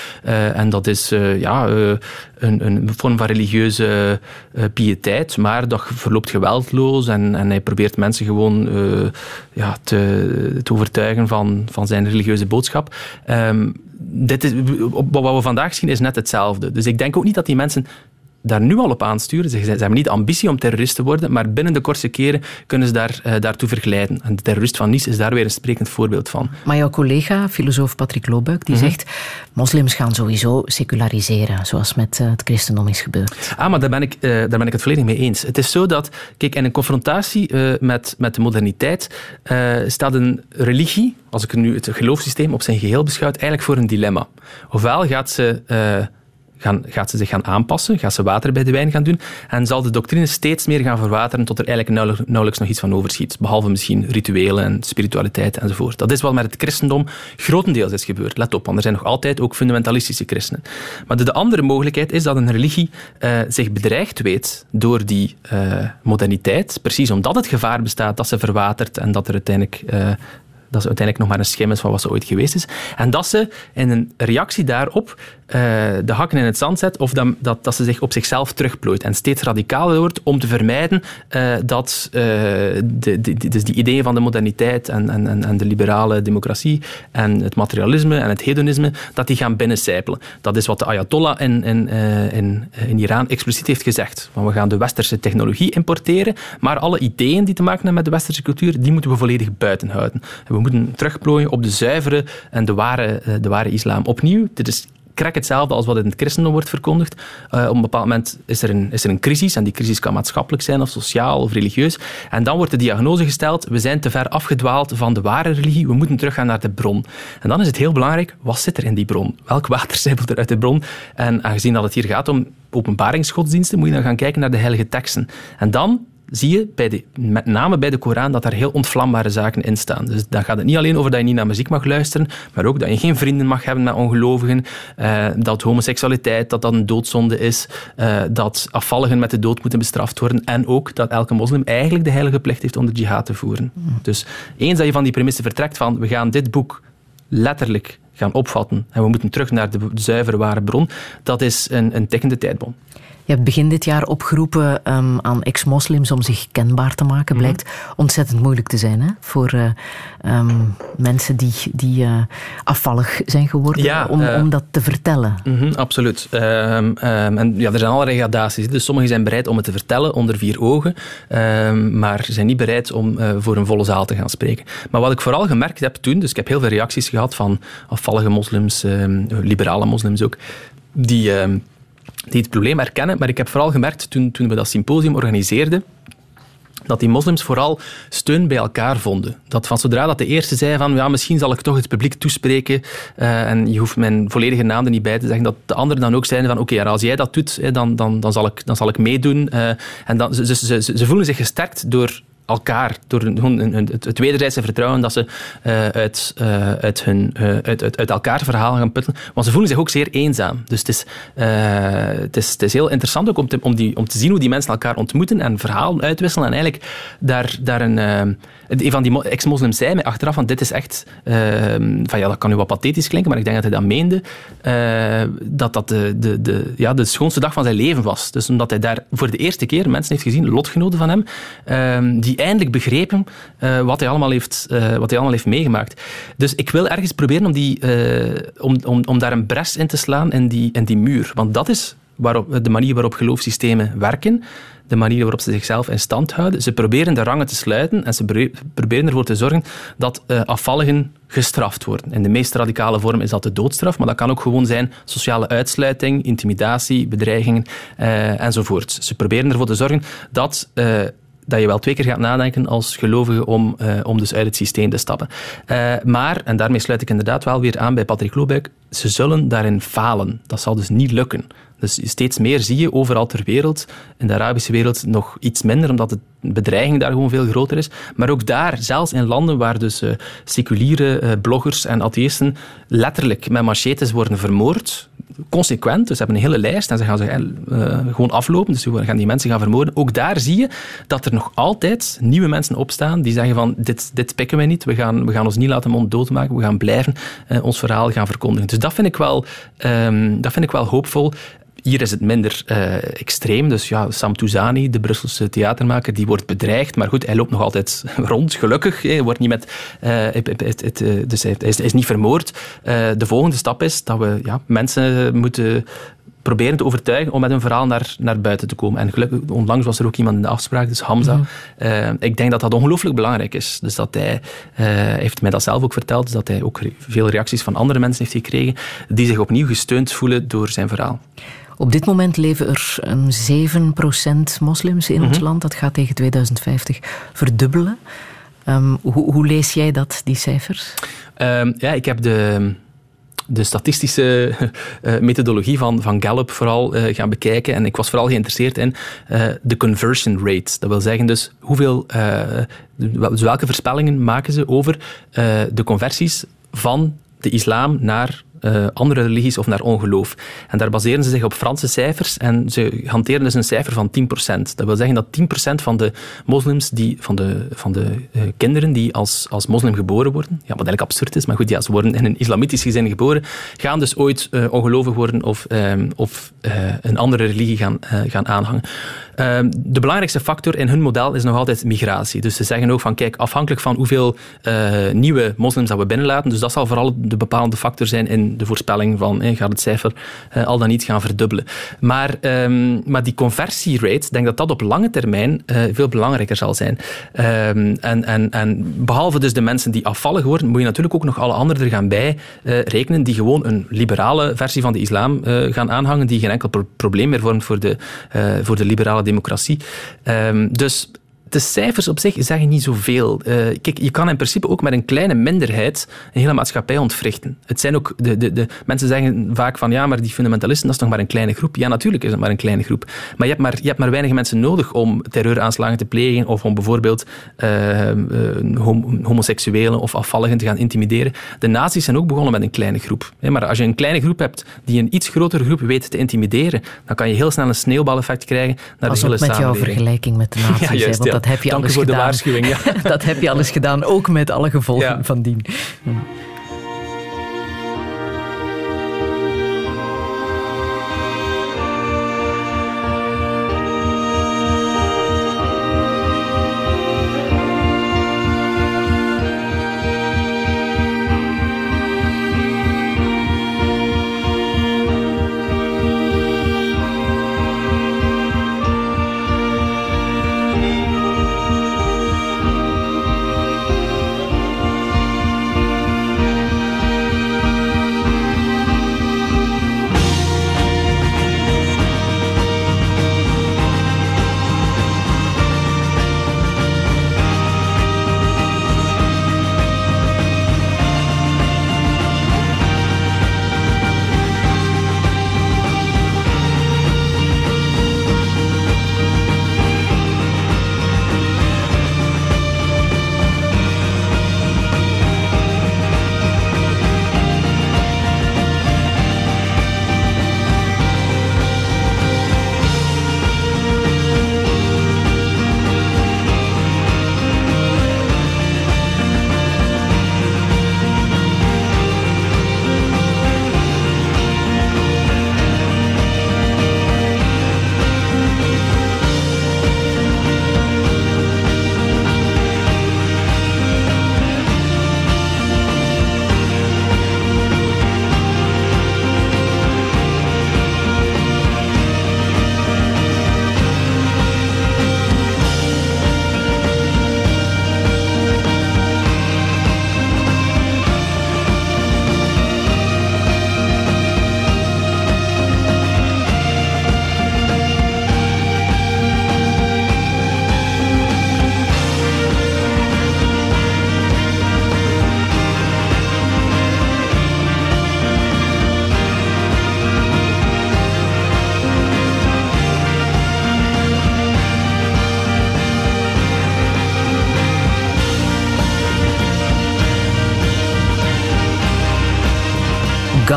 en dat is ja, een, een vorm van religieuze piëteit, maar dat verloopt geweldloos en, en hij probeert mensen gewoon ja, te, te overtuigen van, van zijn religieuze boodschap. Um, dit is, wat we vandaag zien is net hetzelfde. Dus ik denk ook niet dat die mensen daar nu al op aansturen. Ze, ze hebben niet de ambitie om terrorist te worden, maar binnen de kortste keren kunnen ze daar, uh, daartoe verglijden. En de terrorist van Nice is daar weer een sprekend voorbeeld van. Maar jouw collega, filosoof Patrick Lobuik, die mm -hmm. zegt moslims gaan sowieso seculariseren, zoals met uh, het christendom is gebeurd. Ah, maar daar ben, ik, uh, daar ben ik het volledig mee eens. Het is zo dat, kijk, in een confrontatie met, met de moderniteit staat een religie, als ik nu het geloofssysteem op zijn geheel beschouw, eigenlijk voor een dilemma. Ofwel gaat ze gaan, gaat ze zich gaan aanpassen, gaat ze water bij de wijn gaan doen en zal de doctrine steeds meer gaan verwateren tot er eigenlijk nauwelijks, nog iets van overschiet. Behalve misschien rituelen en spiritualiteit enzovoort. Dat is wat met het christendom grotendeels is gebeurd. Let op, want er zijn nog altijd ook fundamentalistische christenen. Maar de, de andere mogelijkheid is dat een religie uh, zich bedreigd weet door die uh, moderniteit, precies omdat het gevaar bestaat dat ze verwatert en dat er uiteindelijk uh, dat ze uiteindelijk nog maar een schim is van wat ze ooit geweest is. En dat ze in een reactie daarop uh, de hakken in het zand zet of dat, dat, dat ze zich op zichzelf terugplooit en steeds radicaler wordt om te vermijden uh, dat uh, de, de, dus die ideeën van de moderniteit en, en, en de liberale democratie en het materialisme en het hedonisme, dat die gaan binnencijpelen. Dat is wat de Ayatollah in, in, in, in Iran expliciet heeft gezegd. Van we gaan de westerse technologie importeren, maar alle ideeën die te maken hebben met de westerse cultuur, die moeten we volledig buiten houden. En we moeten terugplooien op de zuivere en de ware, de ware islam. Opnieuw, dit is krek hetzelfde als wat in het christendom wordt verkondigd. Uh, op een bepaald moment is er, een, is er een crisis, en die crisis kan maatschappelijk zijn, of sociaal, of religieus. En dan wordt de diagnose gesteld, we zijn te ver afgedwaald van de ware religie, we moeten teruggaan naar de bron. En dan is het heel belangrijk, wat zit er in die bron? Welk water zijpelt er uit de bron? En aangezien dat het hier gaat om openbaringsgodsdiensten, moet je dan gaan kijken naar de heilige teksten. En dan zie je bij de, met name bij de Koran dat daar heel ontvlambare zaken in staan. Dus dan gaat het niet alleen over dat je niet naar muziek mag luisteren, maar ook dat je geen vrienden mag hebben met ongelovigen, uh, dat homoseksualiteit dat dat een doodzonde is, uh, dat afvalligen met de dood moeten bestraft worden en ook dat elke moslim eigenlijk de heilige plicht heeft om de jihad te voeren. Hmm. Dus eens dat je van die premisse vertrekt van we gaan dit boek letterlijk gaan opvatten en we moeten terug naar de zuivere ware bron, dat is een, een tikkende tijdbom. Je hebt begin dit jaar opgeroepen um, aan ex-moslims om zich kenbaar te maken. Mhm. Blijkt ontzettend moeilijk te zijn hè? voor uh, um, mensen die, die uh, afvallig zijn geworden ja, om, uh, om dat te vertellen. -hmm, absoluut. Um, en ja, er zijn allerlei gradaties. Dus sommigen zijn bereid om het te vertellen onder vier ogen, maar zijn niet bereid om voor een volle zaal te gaan spreken. Maar wat ik vooral gemerkt heb toen, dus ik heb heel veel reacties gehad van afvallige moslims, liberale moslims ook, die die het probleem herkennen. Maar ik heb vooral gemerkt toen, toen we dat symposium organiseerden, dat die moslims vooral steun bij elkaar vonden. Dat van zodra dat de eerste zei van ja, misschien zal ik toch het publiek toespreken uh, en je hoeft mijn volledige naam er niet bij te zeggen, dat de anderen dan ook zeiden van oké, als jij dat doet, dan, dan, dan, zal, ik, dan zal ik meedoen. Uh, en dan, ze, ze, ze, ze voelen zich gesterkt door elkaar, door hun, het wederzijdse vertrouwen dat ze uh, uit, uh, uit, hun, uh, uit, uit, uit, elkaar verhalen gaan putten. Want ze voelen zich ook zeer eenzaam. Dus het is, het is, het is heel interessant ook om te, om, die, om te zien hoe die mensen elkaar ontmoeten en verhalen uitwisselen en eigenlijk daar, daar een een van die ex-moslims zei mij achteraf van dit is echt, uh, van ja, dat kan nu wat pathetisch klinken, maar ik denk dat hij dat meende, uh, dat dat de, de, ja, de schoonste dag van zijn leven was. Dus omdat hij daar voor de eerste keer mensen heeft gezien, lotgenoten van hem, uh, die eindelijk begrepen eh, wat, hij allemaal heeft, uh, wat hij allemaal heeft meegemaakt. Dus ik wil ergens proberen om, die, om, om, om daar een bres in te slaan in die, in die muur. Want dat is waarop, de manier waarop geloofssystemen werken de manier waarop ze zichzelf in stand houden. Ze proberen de rangen te sluiten en ze proberen ervoor te zorgen dat uh, afvalligen gestraft worden. In de meest radicale vorm is dat de doodstraf, maar dat kan ook gewoon zijn sociale uitsluiting, intimidatie, bedreigingen uh, enzovoort. Ze proberen ervoor te zorgen dat uh, dat je wel twee keer gaat nadenken als gelovige om, om dus uit het systeem te stappen. Maar, en daarmee sluit ik inderdaad wel weer aan bij Patrick Lobeck, ze zullen daarin falen. Dat zal dus niet lukken. Dus steeds meer zie je overal ter wereld, in de Arabische wereld nog iets minder, omdat de bedreiging daar gewoon veel groter is. Maar ook daar, zelfs in landen waar dus uh, seculiere uh, bloggers en atheïsten letterlijk met machetes worden vermoord, consequent, dus ze hebben een hele lijst en ze gaan ze uh, gewoon aflopen, dus we gaan die mensen gaan vermoorden. Ook daar zie je dat er nog altijd nieuwe mensen opstaan die zeggen van dit, dit pikken wij niet, we gaan, we gaan ons niet laten monddood maken, we gaan blijven ons verhaal gaan verkondigen. Dus dat vind ik wel, um, dat vind ik wel hoopvol. Hier is het minder uh, extreem. Dus ja, Sam Touzani, de Brusselse theatermaker, die wordt bedreigd. Maar goed, hij loopt nog altijd [laughs] rond, gelukkig. Hij wordt niet met, uh, het, het, dus hij is, is, niet vermoord. De volgende stap is dat we ja, mensen moeten proberen te overtuigen om met een verhaal naar, naar buiten te komen. En gelukkig, onlangs was er ook iemand in de afspraak, dus Hamza. Mm -hmm. ik denk dat dat ongelooflijk belangrijk is. Dus dat hij, heeft mij dat zelf ook verteld, dus dat hij ook veel reacties van andere mensen heeft gekregen, die zich opnieuw gesteund voelen door zijn verhaal. Op dit moment leven er een 7% moslims in mm -hmm. ons mhm. land. Dat gaat tegen 2050 verdubbelen. Um, hoe, hoe, lees jij dat, die cijfers? Um, ja, ik heb de, de statistische uh, [laughs] methodologie van, van Gallup vooral uh, gaan bekijken. En ik was vooral geïnteresseerd in uh, de conversion rate. Dat wil zeggen dus hoeveel, dus welke voorspellingen maken ze over de conversies van de islam naar eh, andere religies of naar ongeloof. En daar baseren ze zich op Franse cijfers en ze hanteren dus een cijfer van 10%. Dat wil zeggen dat 10% van de moslims, die, van de, van de eh, kinderen die als, als moslim geboren worden, ja, wat eigenlijk absurd is, maar goed, ja, ze worden in een islamitisch gezin geboren, gaan dus ooit uh, ongelovig worden of, ehm, of een andere religie gaan, gaan aanhangen. Ehm, de belangrijkste factor in hun model is nog altijd migratie. Dus ze zeggen ook van, kijk, afhankelijk van hoeveel nieuwe moslims dat we binnenlaten, dus dat zal vooral de bepalende factor zijn in de voorspelling van, gaat het cijfer al dan niet gaan verdubbelen. Maar, um, maar die conversierate, denk dat dat op lange termijn uh, veel belangrijker zal zijn. Um, en, en, en behalve dus de mensen die afvallig worden, moet je natuurlijk ook nog alle anderen er gaan bij rekenen die gewoon een liberale versie van de islam gaan aanhangen, die geen enkel pro probleem meer vormt voor de, voor de liberale democratie. Um, dus de cijfers op zich zeggen niet zoveel. Uh, kijk, je kan in principe ook met een kleine minderheid een hele maatschappij ontwrichten. Het zijn ook de, de, de, mensen zeggen vaak van ja, maar die fundamentalisten, dat is nog maar een kleine groep. Ja, natuurlijk is het maar een kleine groep. Maar je hebt maar, je hebt maar weinig mensen nodig om terreuraanslagen te plegen of om bijvoorbeeld uh, uh, homoseksuelen of afvalligen te gaan intimideren. De nazi's zijn ook begonnen met een kleine groep. Maar als je een kleine groep hebt die een iets grotere groep weet te intimideren, dan kan je heel snel een sneeuwbaleffect krijgen naar de hele op met samenleving. jouw vergelijking met de [laughs] nazi's. Ja, juist, hè, want ja. Dat heb je Dank u alles voor de gedaan. waarschuwing. Ja. [laughs] dat heb je alles gedaan, ook met alle gevolgen Ja. van dien.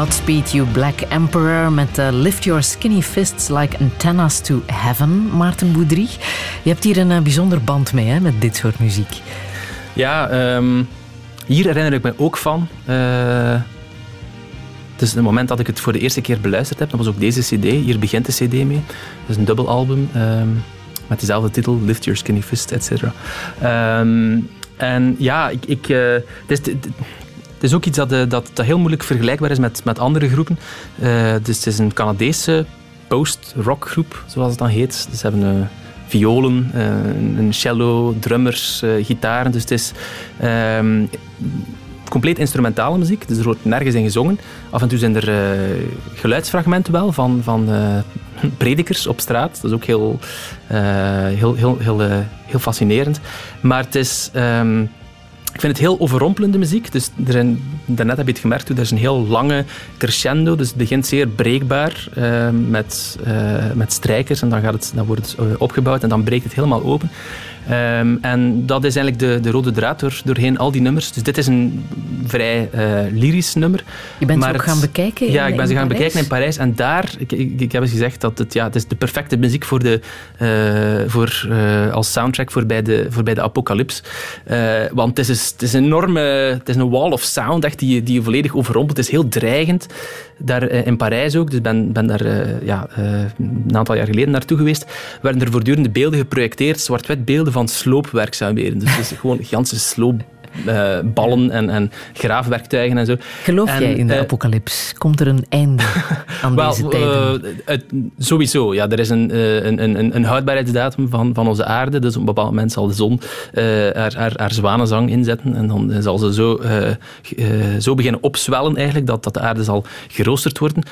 Godspeed You Black Emperor met uh, Lift Your Skinny Fists Like Antennas to Heaven, Maarten Boudry. Je hebt hier een uh, bijzonder band mee hè, met dit soort muziek. Ja, um, hier herinner ik me ook van. Uh, dus het moment dat ik het voor de eerste keer beluisterd heb, dat was ook deze cd. Hier begint de cd mee. Dat is een dubbelalbum um, met dezelfde titel, Lift Your Skinny Fist, etc. Um, en ja, ik... ik het is, het is ook iets dat, uh, dat, dat, heel moeilijk vergelijkbaar is met, met andere groepen. Uh, dus het is een Canadese post-rock groep, zoals het dan heet. Dus ze hebben uh, violen, een cello, drummers, gitaren. Dus het is um, compleet instrumentale muziek. Dus er wordt nergens in gezongen. Af en toe zijn er geluidsfragmenten wel van, van [laughs] predikers op straat. Dat is ook heel, heel, heel, heel, heel fascinerend. Maar het is... Um, ik vind het heel overrompelende muziek. Dus er daarnet heb je het gemerkt, er is een heel lange crescendo. Dus het begint zeer breekbaar uh, met, uh, met strijkers en dan, gaat het, dan wordt het uh, opgebouwd en dan breekt het helemaal open. Ehm, en dat is eigenlijk de, de rode draad door, doorheen al die nummers. Dus dit is een vrij uh, lyrisch nummer. Je bent ze ook gaan bekijken Ja, ik ben ze gaan Parijs? bekijken in Parijs. En daar, ik, ik, ik heb eens gezegd dat het, ja, het is de perfecte muziek voor de, uh, voor, uh, als soundtrack voor bij de, voor bij de apocalyps. want het is, het is een enorme, het is een wall of sound echt die, die je volledig overrompelt. Het is heel dreigend. Daar in Parijs ook, dus ben, ben daar ja, een aantal jaar geleden naartoe geweest, werden er voortdurend beelden geprojecteerd, zwart-wit beelden van sloopwerkzaamheden. Dus het is gewoon gigantische sloop uh, ballen en, en, graafwerktuigen en zo. Geloof en, jij in de uh, apocalyps? Komt er een einde [laughs] aan well, deze tijden? Uh, het, sowieso, ja. Er is een, een, een, een houdbaarheidsdatum van, van onze aarde. Dus op een bepaald moment zal de zon haar, haar, haar zwanenzang inzetten en dan zal ze zo, zo beginnen opzwellen eigenlijk, dat, dat de aarde zal geroosterd worden.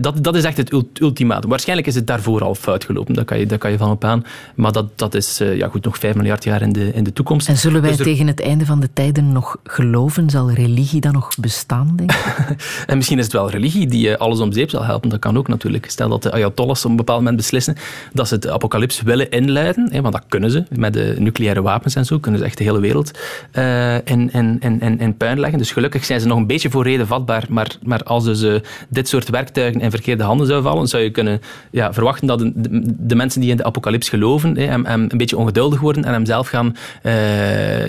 dat, dat is echt het ultimatum. Waarschijnlijk is het daarvoor al fout gelopen, daar kan je, daar kan je van op aan. Maar dat, dat is ja, goed, nog 5 miljard jaar in de, in de toekomst. En zullen wij dus er, tegen het einde van de tijd nog geloven? Zal religie dan nog bestaan, denk je? [laughs] en misschien is het wel religie die alles om zeep zal helpen. Dat kan ook natuurlijk. Stel dat de Ayatollahs op een bepaald moment beslissen dat ze het apocalyps willen inluiden, hè, want dat kunnen ze. Met de nucleaire wapens en zo kunnen ze echt de hele wereld uh, in, in, in, in puin leggen. Dus gelukkig zijn ze nog een beetje voor reden vatbaar. Maar, maar als dus uh, dit soort werktuigen in verkeerde handen zou vallen, zou je kunnen ja, verwachten dat de, mensen die in de apocalyps geloven hè, hem, een beetje ongeduldig worden en hem zelf gaan, uh,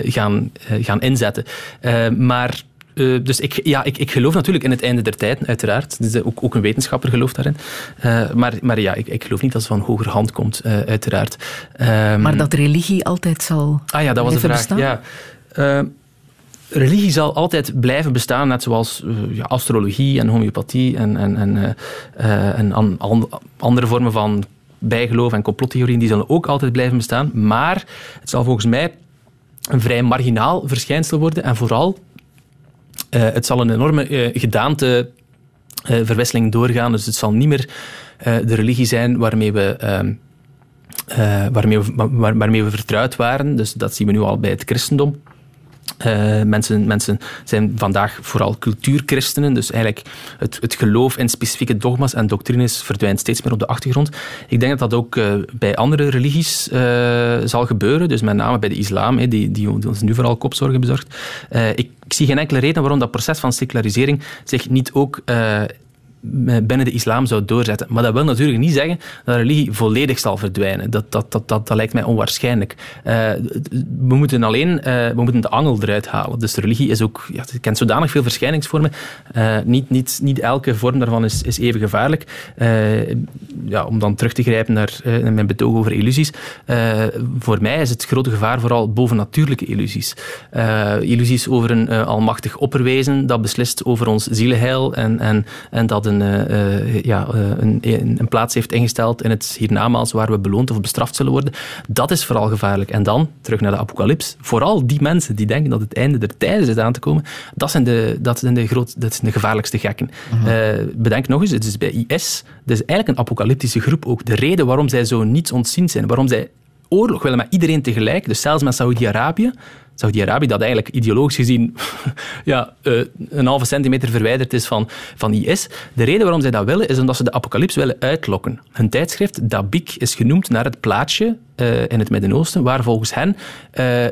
gaan, gaan inzetten. Uh, maar uh, dus ik, ja, ik, ik geloof natuurlijk in het einde der tijden, uiteraard. Dus ook, ook een wetenschapper gelooft daarin. Uh, maar, maar ja, ik, ik geloof niet dat het van hoger hand komt, uiteraard. Um, maar dat religie altijd zal Ah ja, dat was de vraag. Bestaan? Ja. religie zal altijd blijven bestaan, net zoals ja, astrologie en homeopathie en, en, en, en an, an, andere vormen van bijgeloof en complottheorieën, die zullen ook altijd blijven bestaan. Maar het zal volgens mij een vrij marginaal verschijnsel worden. En vooral, uh, het zal een enorme uh, gedaante uh, verwisseling doorgaan. Dus het zal niet meer de religie zijn waarmee we, waarmee, we, waar, waarmee we vertrouwd waren. Dus dat zien we nu al bij het christendom. Uh, mensen, mensen zijn vandaag vooral cultuurchristenen, dus eigenlijk het, het geloof in specifieke dogma's en doctrines verdwijnt steeds meer op de achtergrond. Ik denk dat dat ook uh, bij andere religies uh, zal gebeuren, dus met name bij de islam, die, die, ons nu vooral kopzorgen bezorgt. Ik, zie geen enkele reden waarom dat proces van secularisering zich niet ook binnen de islam zou doorzetten. Maar dat wil natuurlijk niet zeggen dat religie volledig zal verdwijnen. Dat, dat, dat, dat, lijkt mij onwaarschijnlijk. Uh, we moeten alleen uh, we moeten de angel eruit halen. Dus de religie is ook, ja, kent zodanig veel verschijningsvormen. Niet, niet, niet elke vorm daarvan is, is even gevaarlijk. ja, om dan terug te grijpen naar mijn betoog over illusies. voor mij is het grote gevaar vooral bovennatuurlijke illusies. illusies over een almachtig opperwezen dat beslist over ons zielenheil en, en, en dat een een, uh, ja, een, een, plaats heeft ingesteld in het hiernamaals waar we beloond of bestraft zullen worden. Dat is vooral gevaarlijk. En dan, terug naar de apocalyps, vooral die mensen die denken dat het einde der tijden zit aan te komen, dat zijn de, dat zijn de, groot, dat zijn de gevaarlijkste gekken. Mm -hmm. uh, bedenk nog eens, het is bij IS, dat is eigenlijk een apocalyptische groep ook. De reden waarom zij zo niets ontzien zijn, waarom zij oorlog willen met iedereen tegelijk, dus zelfs met Saudi-Arabië, Saudi-Arabië, dat eigenlijk ideologisch gezien [laughs] ja, uh, een halve centimeter verwijderd is van, van IS. De reden waarom zij dat willen, is omdat ze de apocalyps willen uitlokken. Hun tijdschrift, Dabik, is genoemd naar het plaatsje uh, in het Midden-Oosten, waar volgens hen uh,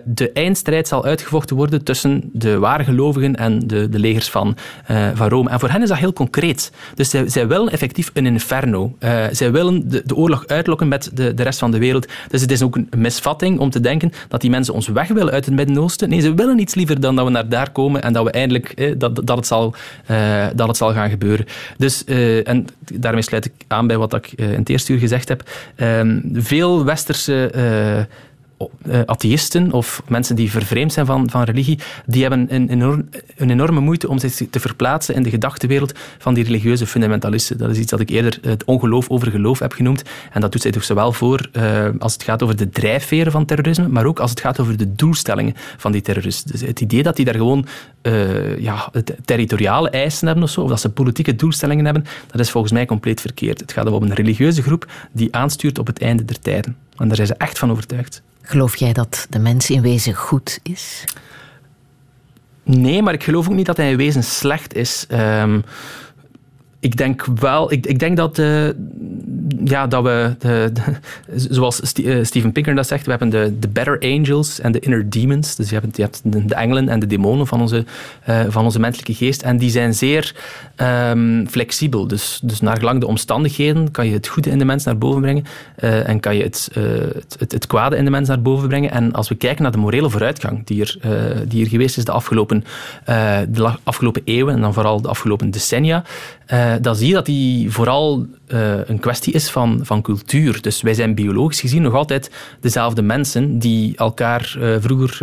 de eindstrijd zal uitgevochten worden tussen de waargelovigen en de, de legers van, van Rome. En voor hen is dat heel concreet. Dus zij, willen effectief een inferno. zij willen de, de oorlog uitlokken met de, de rest van de wereld. Dus het is ook een misvatting om te denken dat die mensen ons weg willen uit het Midden-Oosten. Nee, ze willen niets liever dan dat we naar daar komen en dat we eindelijk eh, dat, dat, het zal, dat het zal gaan gebeuren. Dus, en daarmee sluit ik aan bij wat ik in het eerste uur gezegd heb. veel westerse atheïsten of mensen die vervreemd zijn van, van religie, die hebben een, een enorme moeite om zich te verplaatsen in de gedachtenwereld van die religieuze fundamentalisten. Dat is iets dat ik eerder het ongeloof over geloof heb genoemd. En dat doet zij toch zowel voor uh, als het gaat over de drijfveren van terrorisme, maar ook als het gaat over de doelstellingen van die terroristen. Dus het idee dat die daar gewoon ja, territoriale eisen hebben of of dat ze politieke doelstellingen hebben, dat is volgens mij compleet verkeerd. Het gaat om een religieuze groep die aanstuurt op het einde der tijden. En daar zijn ze echt van overtuigd. Geloof jij dat de mens in wezen goed is? Nee, maar ik geloof ook niet dat hij in wezen slecht is. Um, ik denk wel, ik, ik denk dat, uh, ja, dat we, de, [laughs] zoals uh, Steven Pinker dat zegt, we hebben de, de better angels en de inner demons. Dus je hebt, je hebt de, engelen en de demonen van onze, uh, van onze menselijke geest. En die zijn zeer um, flexibel. Dus, dus naar gelang de omstandigheden kan je het goede in de mens naar boven brengen en kan je het, het, het, het, kwade in de mens naar boven brengen. En als we kijken naar de morele vooruitgang die er, die er geweest is de afgelopen, de afgelopen eeuwen en dan vooral de afgelopen decennia, uh, dan zie je dat die vooral uh, een kwestie is van, van cultuur. Dus wij zijn biologisch gezien nog altijd dezelfde mensen die elkaar uh, vroeger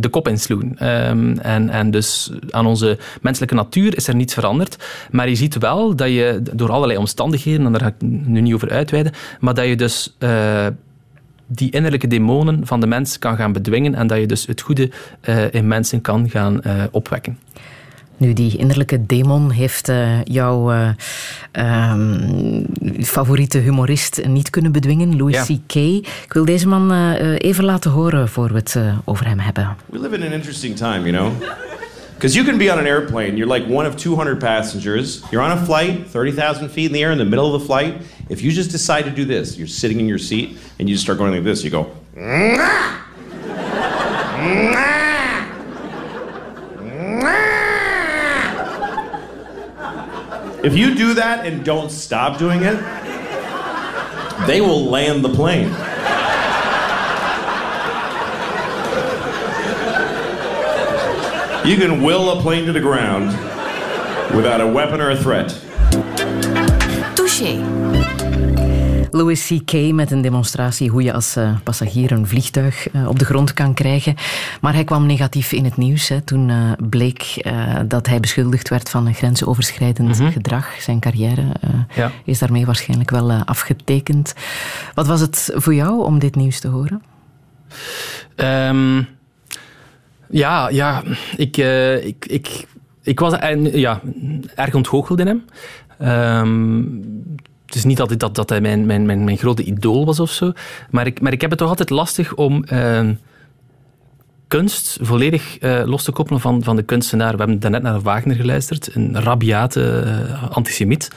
de kop insloegen. Um, en, en dus aan onze menselijke natuur is er niets veranderd. Maar je ziet wel dat je door allerlei omstandigheden, en daar ga ik nu niet over uitweiden, maar dat je dus die innerlijke demonen van de mens kan gaan bedwingen en dat je dus het goede in mensen kan gaan opwekken. Nu, die innerlijke demon heeft uh, jouw uh, um, favoriete humorist niet kunnen bedwingen, Louis ja. C.K. Ik wil deze man uh, even laten horen voor we het over hem hebben. We live in an interesting time, you know? Because you can be on an airplane, you're like one of 200 passengers, you're on a flight, 30,000 feet in the air, in the middle of the flight. If you just decide to do this, you're sitting in your seat and you just start going like this, you go, Mwah! Mwah! If you do that and don't stop doing it, they will land the plane. You can will a plane to the ground without a weapon or a threat. Touché. Louis C.K. met een demonstratie hoe je als uh, passagier een vliegtuig uh, op de grond kan krijgen. Maar hij kwam negatief in het nieuws hè, toen uh, bleek dat hij beschuldigd werd van grensoverschrijdend mm -hmm. gedrag. Zijn carrière ja. is daarmee waarschijnlijk wel afgetekend. Wat was het voor jou om dit nieuws te horen? Um, ja, ja ik, ik, ik, ik was ja, erg ontgoocheld in hem. Um, het is niet dat, dat, dat hij mijn, mijn, mijn, mijn grote idool was of zo. Maar ik, maar ik heb het toch altijd lastig om uh, kunst volledig uh, los te koppelen van, van de kunstenaar. We hebben daarnet naar Wagner geluisterd, een rabiate uh, antisemiet.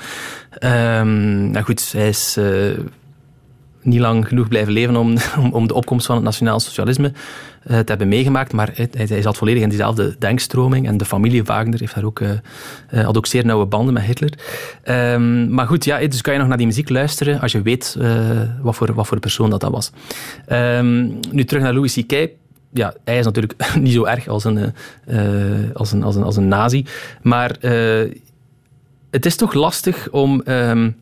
Um, nou goed, hij is uh, niet lang genoeg blijven leven [laughs] om, om, de opkomst van het nationaal socialisme uh, te hebben meegemaakt, maar hij, hij, zat volledig in diezelfde denkstroming en de familie Wagner heeft daar ook, uh, uh, had ook zeer nauwe banden met Hitler. Um, maar goed, ja, dus kan je nog naar die muziek luisteren als je weet wat, voor, wat voor persoon dat, dat was. Um, nu terug naar Louis C.K., ja, hij is natuurlijk [laughs] niet zo erg als een, als een, als een, als een nazi, maar het is toch lastig om... Um,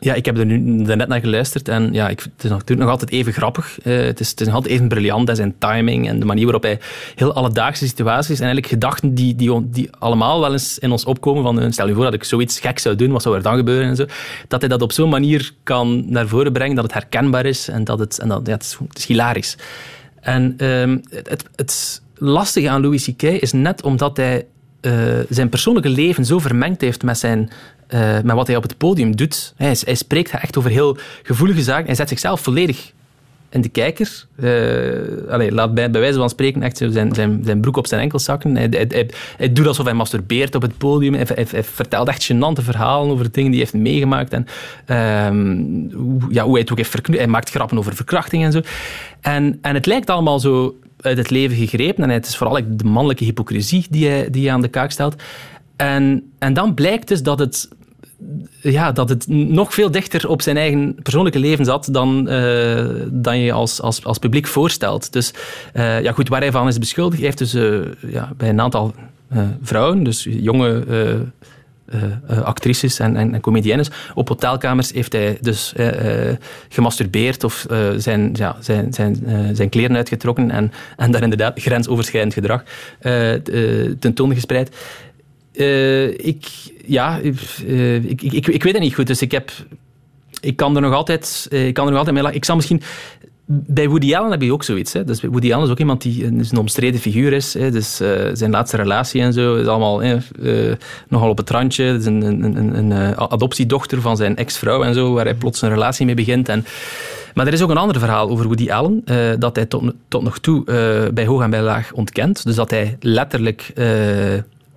ja, ik heb er nu net naar geluisterd en ja, ik, het is natuurlijk nog altijd even grappig. Uh, het, is, het nog altijd even briljant, zijn timing en de manier waarop hij heel alledaagse situaties en eigenlijk gedachten die, die, die allemaal wel eens in ons opkomen van uh, stel je voor dat ik zoiets gek zou doen, wat zou er dan gebeuren en zo. Dat hij dat op zo'n manier kan naar voren brengen dat het herkenbaar is en dat het, en dat, ja, het, is, hilarisch. En um, het, het lastige aan Louis C.K. is net omdat hij uh, zijn persoonlijke leven zo vermengd heeft met zijn uh, met wat hij op het podium doet. Hij, hij, spreekt echt over heel gevoelige zaken. Hij zet zichzelf volledig in de kijker. Uh, allez, laat bij, wijze van spreken echt zijn, zijn, zijn broek op zijn enkelzakken. Hij, hij, doet alsof hij masturbeert op het podium. Hij, vertelt echt gênante verhalen over dingen die hij heeft meegemaakt. En, uh, hoe, ja, hoe hij het ook heeft. Hij maakt grappen over verkrachting en zo. En, en het lijkt allemaal zo uit het leven gegrepen. En het is vooral de mannelijke hypocrisie die hij, die hij aan de kaak stelt. En, en dan blijkt dus dat het, ja, dat het nog veel dichter op zijn eigen persoonlijke leven zat dan, uh, dan je als, als, als publiek voorstelt. Dus uh, ja, goed, waar hij van is beschuldigd, heeft dus uh, ja, bij een aantal vrouwen, dus jonge actrices en, en, en comediennes, op hotelkamers heeft hij dus gemasturbeerd of zijn, ja, zijn, zijn, zijn kleren uitgetrokken en, en daar inderdaad grensoverschrijdend gedrag tentoon gespreid. Uh, ik, ja, uh, ik, ik, ik, weet het niet goed. Dus ik heb... Ik kan er nog altijd, uh, ik kan er nog altijd mee lachen. Ik zal misschien... Bij Woody Allen heb je ook zoiets. Hè. Dus Woody Allen is ook iemand die een, een omstreden figuur is. Hè. Dus zijn laatste relatie en zo is allemaal nogal op het randje. Is een, een, een, een adoptiedochter van zijn ex-vrouw en zo, waar hij plots een relatie mee begint. En, maar er is ook een ander verhaal over Woody Allen, dat hij tot, tot nog toe bij hoog en bij laag ontkent. Dus dat hij letterlijk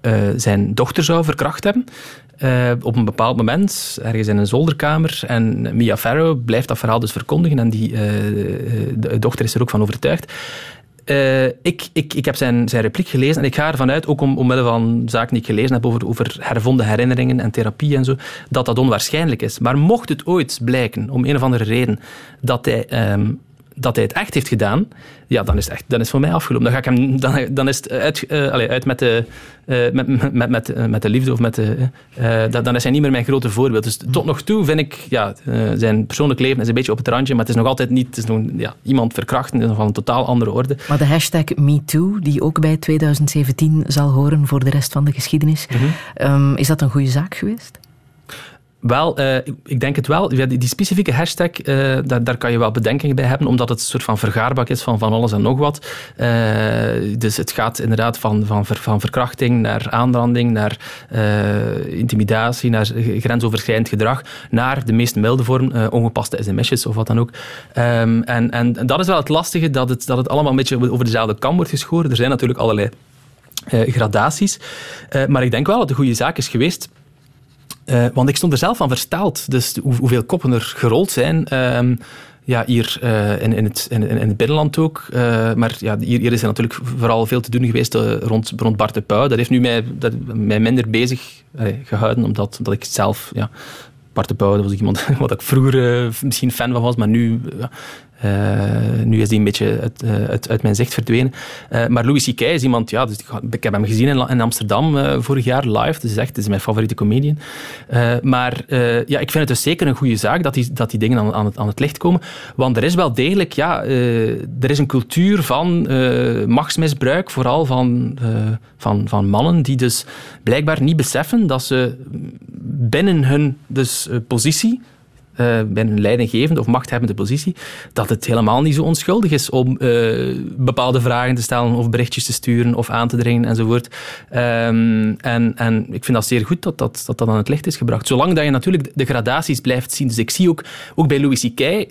eh, zijn dochter zou verkracht hebben. eh, op een bepaald moment, ergens in een zolderkamer. En Mia Farrow blijft dat verhaal dus verkondigen. En die eh, de dochter is er ook van overtuigd. Ik, ik, ik heb zijn, zijn repliek gelezen en ik ga ervan uit, ook om, omwille van zaken die ik gelezen heb over, over hervonden herinneringen en therapie en zo, dat dat onwaarschijnlijk is. Maar mocht het ooit blijken, om een of andere reden, dat hij, ehm, dat hij het echt heeft gedaan, ja, dan is het, echt, dan is het voor mij afgelopen. Dan, ga ik hem, dan, dan is het uit, eh, allee, uit met, de, eh, met, met, met, met, eh, met de liefde of met de... dan- is hij niet meer mijn grote voorbeeld. Dus tot nog toe vind ik, ja, zijn persoonlijk leven is een beetje op het randje, maar het is nog altijd niet... Het is nog, ja, iemand verkrachten is nog van een totaal andere orde. Maar de hashtag MeToo, die ook bij 2017 zal horen voor de rest van de geschiedenis, Mhm. ehm, is dat een goede zaak geweest? Wel, eh, ik- denk het wel. Die, specifieke hashtag, eh, daar, daar kan je wel bedenkingen bij hebben, omdat het een soort van vergaarbak is van van alles en nog wat. Eh, dus het gaat inderdaad van, van, van verkrachting naar aanranding, naar intimidatie, naar grensoverschrijdend gedrag, naar de meest milde vorm, ongepaste sms'jes of wat dan ook. Ehm, en, en, dat is wel het lastige, dat het, dat het allemaal een beetje over dezelfde kam wordt geschoren. Er zijn natuurlijk allerlei gradaties. Maar ik denk wel dat het een goede zaak is geweest. Eh, want ik stond er zelf van versteld. Dus hoe, hoeveel koppen er gerold zijn. Ehm, ja, hier eh, in, in, het, in, in het binnenland ook. Eh, maar ja, hier, hier is er natuurlijk vooral veel te doen geweest rond, rond Bart de. Dat heeft nu mij, dat, mij minder bezig eh, gehouden, omdat, ik zelf... Ja, Bart de Pauw, dat was iemand [laughs] wat ik vroeger misschien fan van was, maar nu... eh, nu is die een beetje uit, eh, uit, mijn zicht verdwenen. Eh, maar Louis C.K. is iemand, ja, dus ik, heb hem gezien in, Amsterdam vorig jaar live. Dus echt, het is mijn favoriete comedian. Maar ja, ik vind het dus zeker een goede zaak dat die, dat die dingen aan, aan, het, aan het licht komen. Want er is wel degelijk, ja, er is een cultuur van machtsmisbruik, vooral van, van, van mannen die dus blijkbaar niet beseffen dat ze binnen hun dus, positie bij een leidinggevende of machthebbende positie, dat het helemaal niet zo onschuldig is om eh, bepaalde vragen te stellen of berichtjes te sturen of aan te dringen enzovoort. Ehm, en, en ik vind dat zeer goed dat dat, dat dat aan het licht is gebracht. Zolang dat je natuurlijk de gradaties blijft zien. Dus ik zie ook, ook bij Louis C.K.,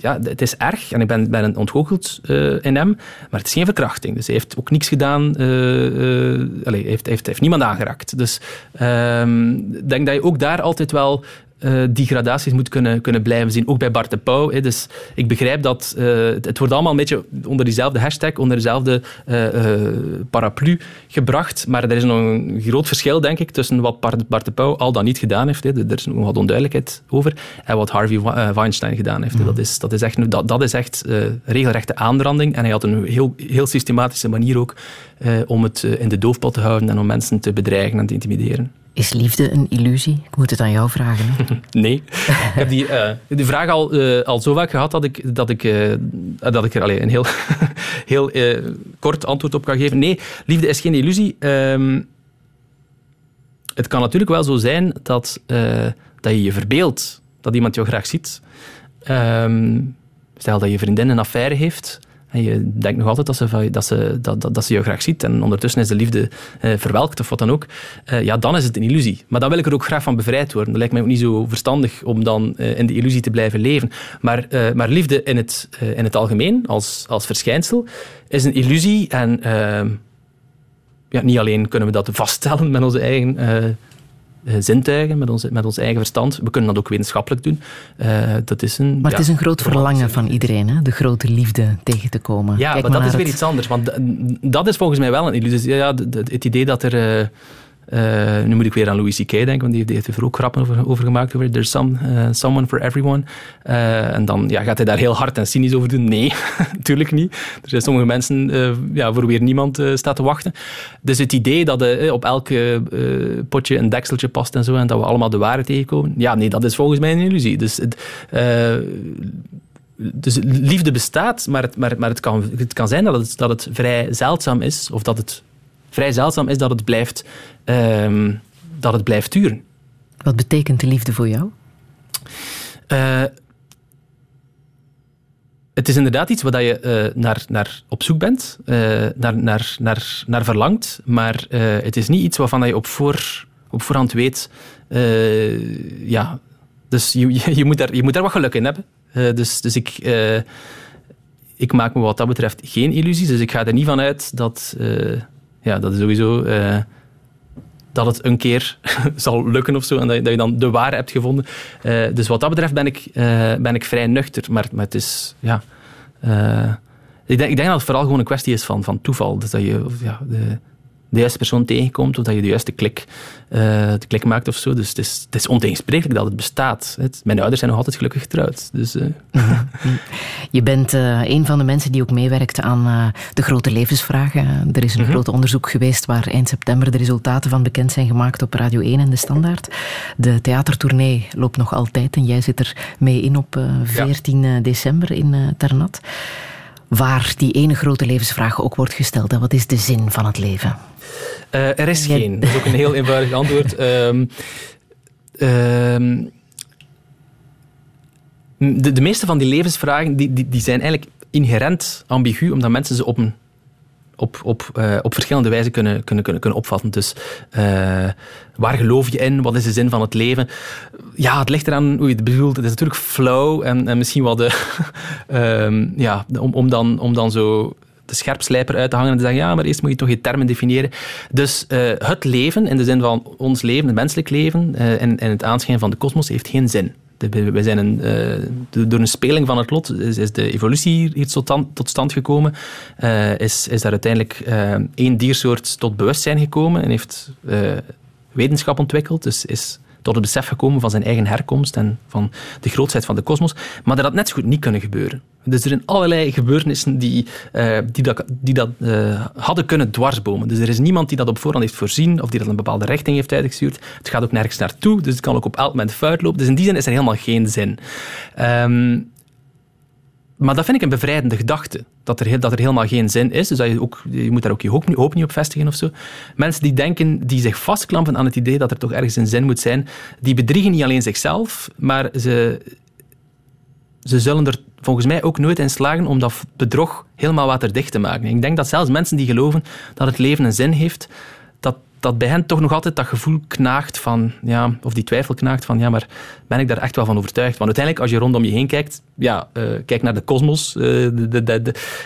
ja, het is erg en ik ben, ben ontgoocheld eh, in hem, maar het is geen verkrachting. Dus hij heeft ook niks gedaan, eh eh, allee, hij heeft, heeft, heeft niemand aangeraakt. Dus ehm, ik denk dat je ook daar altijd wel eh, die gradaties moet kunnen, kunnen blijven zien. Ook bij Bart de Pauw. Hè. Dus ik begrijp dat eh, het, het wordt allemaal een beetje onder diezelfde hashtag, onder dezelfde eh, paraplu gebracht. Maar er is nog een groot verschil, denk ik, tussen wat Bart, de Pauw al dan niet gedaan heeft. Hè. Er is nog wat onduidelijkheid over. En wat Harvey Weinstein gedaan heeft. Dat, is, dat is echt, dat, dat is echt regelrechte aanranding. En hij had een heel, heel systematische manier ook om het in de doofpot te houden en om mensen te bedreigen en te intimideren. Is liefde een illusie? Ik moet het aan jou vragen. [laughs] Nee. ik heb die, eh, die vraag al, eh, al zo vaak gehad dat ik, dat ik, eh, dat ik er allee, een heel, [laughs] heel kort antwoord op kan geven. Nee, liefde is geen illusie. Ehm, het kan natuurlijk wel zo zijn dat, dat je je verbeeldt dat iemand jou graag ziet. Ehm, stel dat je vriendin een affaire heeft en je denkt nog altijd dat ze, dat ze, dat, dat, dat ze jou graag ziet en ondertussen is de liefde eh, verwelkt of wat dan ook. Eh, ja, dan is het een illusie. Maar dan wil ik er ook graag van bevrijd worden. Dat lijkt mij ook niet zo verstandig om dan eh, in de illusie te blijven leven. Maar, eh, maar liefde in het, eh, in het algemeen, als, als verschijnsel, is een illusie en... ehm, ja, niet alleen kunnen we dat vaststellen met onze eigen eh, zintuigen, met, onze, met ons eigen verstand. We kunnen dat ook wetenschappelijk doen. Eh, dat is een, Maar ja, het is een groot verlangen van iedereen, hè? de grote liefde tegen te komen. Ja, Kijk maar dat is weer het- iets anders. Want d- dat is volgens mij wel een illusie. Ja, het idee dat er... eh, eh, nu moet ik weer aan Louis C.K. denken, want die, heeft er ook grappen over, gemaakt. Over There's some, eh, someone for everyone. Eh, en dan ja, gaat hij daar heel hard en cynisch over doen. Nee, [laughs] natuurlijk niet. Er zijn sommige mensen ja, voor wie niemand staat te wachten. Dus het idee dat op elk potje een dekseltje past en zo, en dat we allemaal de waarheid tegenkomen. Ja, nee, dat is volgens mij een illusie. Dus dus liefde bestaat, maar, het, maar, maar het, kan, het kan zijn dat het, dat het vrij zeldzaam is, of dat het vrij zeldzaam is dat het blijft, ehm, dat het blijft duren. Wat betekent de liefde voor jou? Eh, het is inderdaad iets waar je eh, naar, naar op zoek bent, eh, naar, naar, naar, naar verlangt, maar het is niet iets waarvan je op, voor, op voorhand weet, ja, dus je, [laughs] je, moet daar, je moet daar wat geluk in hebben. Dus dus ik, ik maak me wat dat betreft geen illusies, dus ik ga er niet van uit dat, ja, dat is sowieso... eh, dat het een keer [laughs] zal lukken of zo. En dat je, dat je dan de ware hebt gevonden. Eh, dus wat dat betreft ben ik, eh, ben ik vrij nuchter. Maar, het is, ja... ik, denk, ik denk dat het vooral gewoon een kwestie is van, van toeval. Dus dat je ja, de, de juiste persoon tegenkomt of dat je de juiste klik, eh, de klik maakt of zo. Dus het is, het is ontegensprekelijk dat het bestaat. Het- mijn ouders zijn nog altijd gelukkig getrouwd. Dus, eh, [laughs] Je bent eh, een van de mensen die ook meewerkt aan de grote levensvragen. Er is een groot onderzoek geweest waar eind september de resultaten van bekend zijn gemaakt op Radio 1 en De Standaard. De theatertournee loopt nog altijd en jij zit er mee in op eh, 14 december in Ternat. Waar die ene grote levensvraag ook wordt gesteld. Wat is de zin van het leven? Eh, er is Jij- geen. Dat is ook een heel eenvoudig antwoord. [laughs] Ehm, ehm, de, de meeste van die levensvragen die, die, die zijn eigenlijk inherent ambigu, omdat mensen ze op, een, op, op, eh, op verschillende wijzen kunnen, kunnen, kunnen, kunnen opvatten. Dus eh, waar geloof je in? Wat is de zin van het leven? Ja, het ligt eraan hoe je het bedoelt. Het is natuurlijk flow en, en misschien wel de... [laughs] ehm, ja, om, om, dan, om dan zo de scherpslijper uit te hangen en te zeggen, ja, maar eerst moet je toch je termen definiëren. Dus eh, het leven, in de zin van ons leven, het menselijk leven, en, en het aanschijn van de kosmos, heeft geen zin. We- zijn een, eh, do- door een speling van het lot is, is de evolutie hier, tot, stand, tot stand gekomen. Eh, is, is daar uiteindelijk eh, één diersoort tot bewustzijn gekomen en heeft wetenschap ontwikkeld. Dus is tot het besef gekomen van zijn eigen herkomst en van de grootheid van de kosmos. Maar dat had net zo goed niet kunnen gebeuren. Dus er zijn allerlei gebeurtenissen die, eh, die dat, die dat eh, hadden kunnen dwarsbomen. Dus er is niemand die dat op voorhand heeft voorzien of die dat een bepaalde richting heeft uitgestuurd. Het gaat ook nergens naartoe, dus het kan ook op elk moment fout lopen. Dus in die zin is er helemaal geen zin. Ehm, maar dat vind ik een bevrijdende gedachte. Dat er, dat er helemaal geen zin is. Dus dat je, ook, je moet daar ook je hoop, hoop niet op vestigen of zo. Mensen die denken, die zich vastklampen aan het idee dat er toch ergens een zin moet zijn, die bedriegen niet alleen zichzelf, maar ze, ze zullen er volgens mij ook nooit in slagen om dat bedrog helemaal waterdicht te maken. Ik denk dat zelfs mensen die geloven dat het leven een zin heeft, dat, dat bij hen toch nog altijd dat gevoel knaagt van, ja, of die twijfel knaagt van, ja, maar ben ik daar echt wel van overtuigd? Want uiteindelijk, als je rondom je heen kijkt, ja, eh, kijk naar de kosmos, eh,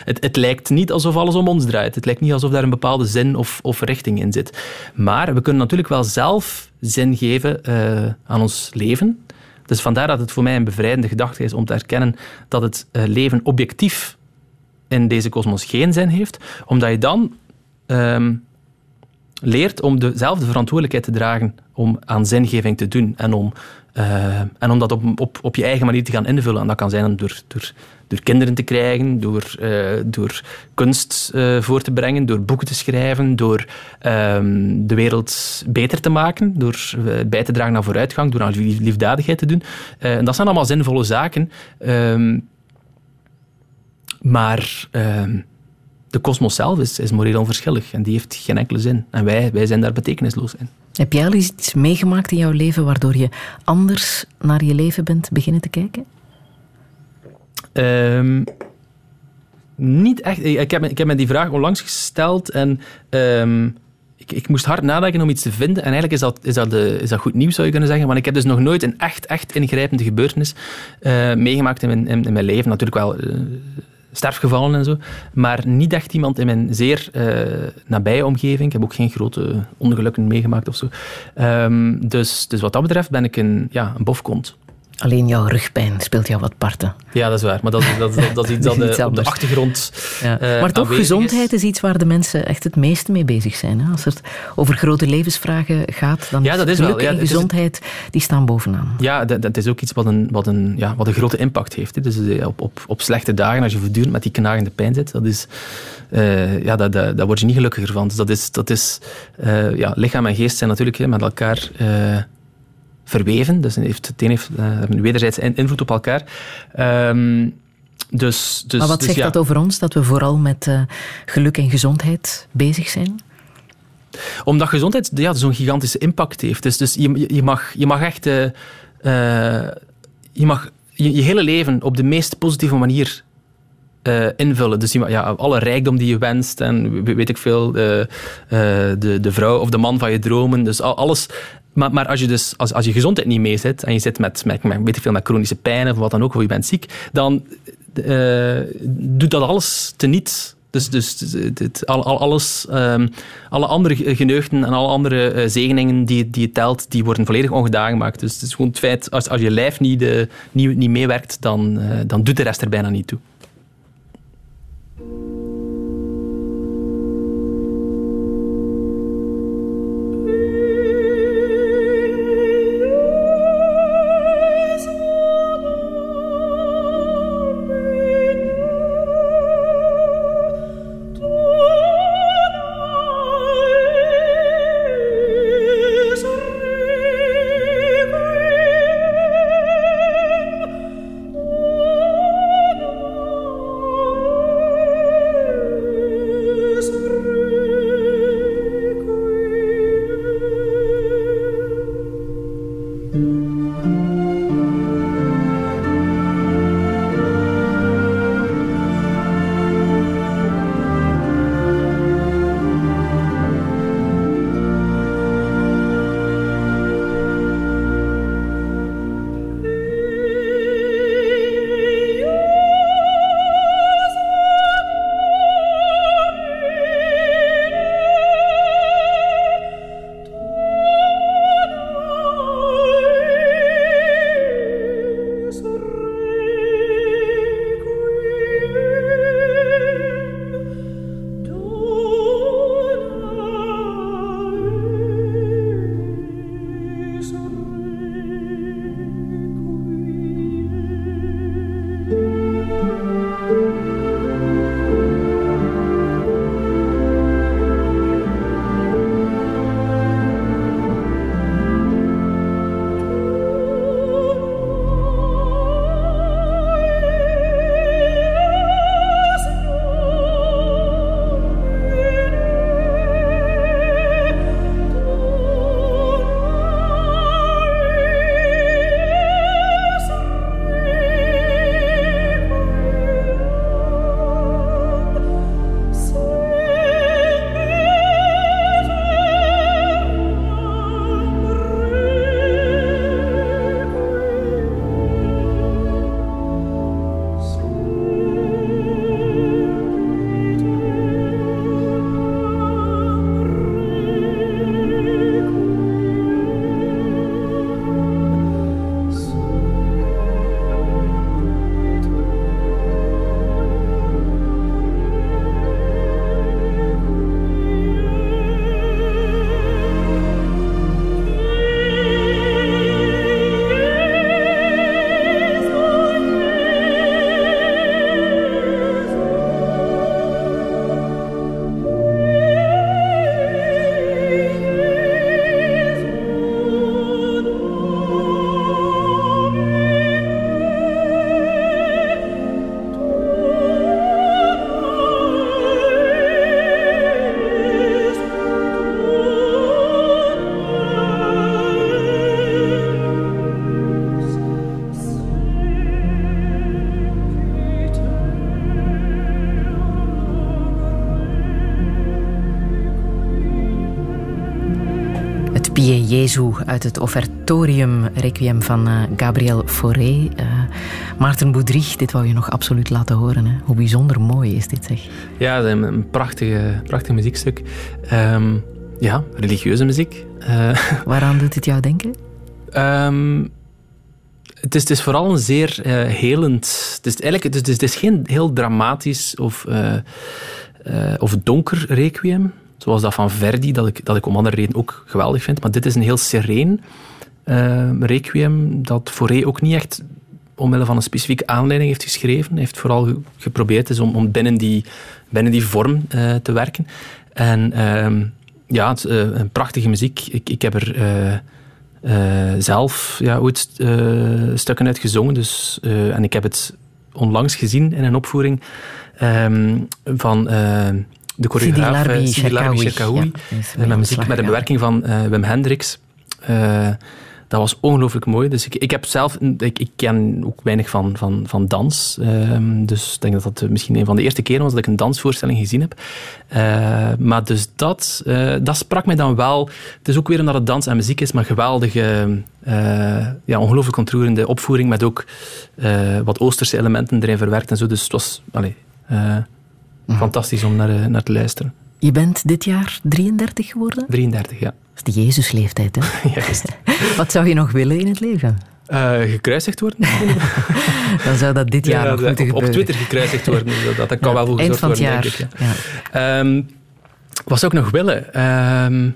het, het lijkt niet alsof alles om ons draait. Het lijkt niet alsof daar een bepaalde zin of, of richting in zit. Maar we kunnen natuurlijk wel zelf zin geven eh, aan ons leven. Dus vandaar dat het voor mij een bevrijdende gedachte is om te erkennen dat het leven objectief in deze kosmos geen zin heeft, omdat je dan ehm, leert om dezelfde verantwoordelijkheid te dragen om aan zingeving te doen en om, eh, en om dat op, op, op je eigen manier te gaan invullen. En dat kan zijn door, door, door kinderen te krijgen, door, eh, door kunst eh, voor te brengen, door boeken te schrijven, door ehm, de wereld beter te maken, door bij te dragen aan vooruitgang, door aan lief- liefdadigheid te doen. En dat zijn allemaal zinvolle zaken. Ehm, maar ehm, de kosmos zelf is, is moreel onverschillig en die heeft geen enkele zin. En wij, wij zijn daar betekenisloos in. Heb jij al iets meegemaakt in jouw leven waardoor je anders naar je leven bent beginnen te kijken? Ehm, niet echt. Ik heb, me- ik heb me die vraag onlangs gesteld en ehm, ik, ik moest hard nadenken om iets te vinden. En eigenlijk is dat, is, dat de, is dat goed nieuws, zou je kunnen zeggen. Want ik heb dus nog nooit een echt, echt ingrijpende gebeurtenis eh, meegemaakt in mijn, in, in mijn leven. Natuurlijk wel eh, sterfgevallen en zo. Maar niet echt iemand in mijn zeer eh, nabije omgeving. Ik heb ook geen grote ongelukken meegemaakt of zo. Ehm, dus, dus wat dat betreft ben ik een, ja, een bofkont. Alleen jouw rugpijn speelt jou wat parten. Ja, dat is waar. Maar dat, is- dat, is- dat is iets dat [laughs] Dat is iets eh, op de achtergrond Ja. eh, maar toch, gezondheid is. iets waar de mensen echt het meeste mee bezig zijn. Hè? Als het over grote levensvragen gaat, dan Ja, dat is geluk wel. Ja, en is- gezondheid die staan bovenaan. Ja, dat, dat is ook iets wat een, wat een, ja, wat een grote impact heeft. Hè. Dus eh, op, op, op slechte dagen, als je voortdurend met die knagende pijn zit, dat is, ja, dat, dat, daar word je niet gelukkiger van. Dus dat is, dat is ja, lichaam en geest zijn natuurlijk hè, met elkaar verweven. Dus het, heeft, het een heeft eh, een wederzijdse in- invloed op elkaar. Ehm, dus, dus, maar wat dus zegt ja. dat over ons, dat we vooral met eh, geluk en gezondheid bezig zijn? Omdat gezondheid ja, zo'n gigantische impact heeft. Dus, dus je, je, mag, je mag echt... eh, je mag je, je hele leven op de meest positieve manier invullen. Dus je, ja, alle rijkdom die je wenst en we- weet ik veel, eh, de, de vrouw of de man van je dromen. Dus al- alles... Maar, maar als, je dus, als, als je gezondheid niet mee zit en je zit met, met, weet ik veel, met chronische pijn of wat dan ook, of je bent ziek, dan eh, doet dat alles teniet Dus, dus het- al, al- alles, ehm, alle andere ge- geneugten en alle andere eh, zegeningen die, die je telt, die worden volledig ongedaan gemaakt. Dus het is gewoon het feit, als, als je lijf niet, de, niet, niet meewerkt, dan, eh, dan doet de rest er bijna niet toe. Pie Jezu uit het Offertorium Requiem van eh, Gabriel Fauré. Eh, Maarten Boudrich, dit wou je nog absoluut laten horen. Hè? Hoe bijzonder mooi is dit, zeg. Ja, een, een prachtige, prachtig muziekstuk. Ehm, ja, religieuze muziek. Eh, [laughs] Waaraan doet het jou denken? Ehm, het, is, het is vooral een zeer helend. Het is, eigenlijk, het, is, het is geen heel dramatisch of, of donker requiem. Zoals dat van Verdi, dat ik, dat ik om andere redenen ook geweldig vind. Maar dit is een heel sereen eh, requiem, dat Fauré ook niet echt omwille van een specifieke aanleiding heeft geschreven. Hij heeft vooral ge- geprobeerd is om, om binnen, die, binnen die vorm eh, te werken. En ehm, ja, het, is, eh, een prachtige muziek. Ik, ik heb er eh, zelf ja, ooit stukken uit gezongen. Dus, en ik heb het onlangs gezien in een opvoering ehm, van de choreograaf Sidi eh, Larbi Sidi Larbi. Cherkaoui. Ja, met, de muziek, met gegaan. bewerking van eh, Wim Hendricks. Eh, dat was ongelooflijk mooi. Dus ik, ik heb zelf, ik, ik ken ook weinig van, van, van dans. Ehm, dus ik denk dat dat misschien een van de eerste keren was dat ik een dansvoorstelling gezien heb. Maar dus dat, dat sprak mij dan wel. Het is ook weer omdat het dans en muziek is, maar geweldige, ja, ongelooflijk ontroerende opvoering met ook wat Oosterse elementen erin verwerkt en zo. Dus het was, allee, fantastisch om naar, eh, naar te luisteren. Je bent dit jaar 33 geworden? 33, ja. Dat is de Jezusleeftijd, hè? [laughs] Juist. [laughs] Wat zou je nog willen in het leven? Eh, gekruisigd worden? [laughs] Dan zou dat dit jaar Ja, nog moeten op, op gebeuren. Twitter gekruisigd worden. Dat, dat kan Ja, wel gezorgd van het worden, jaar. denk ik. Ja. Ehm, wat zou ik nog willen? Ehm,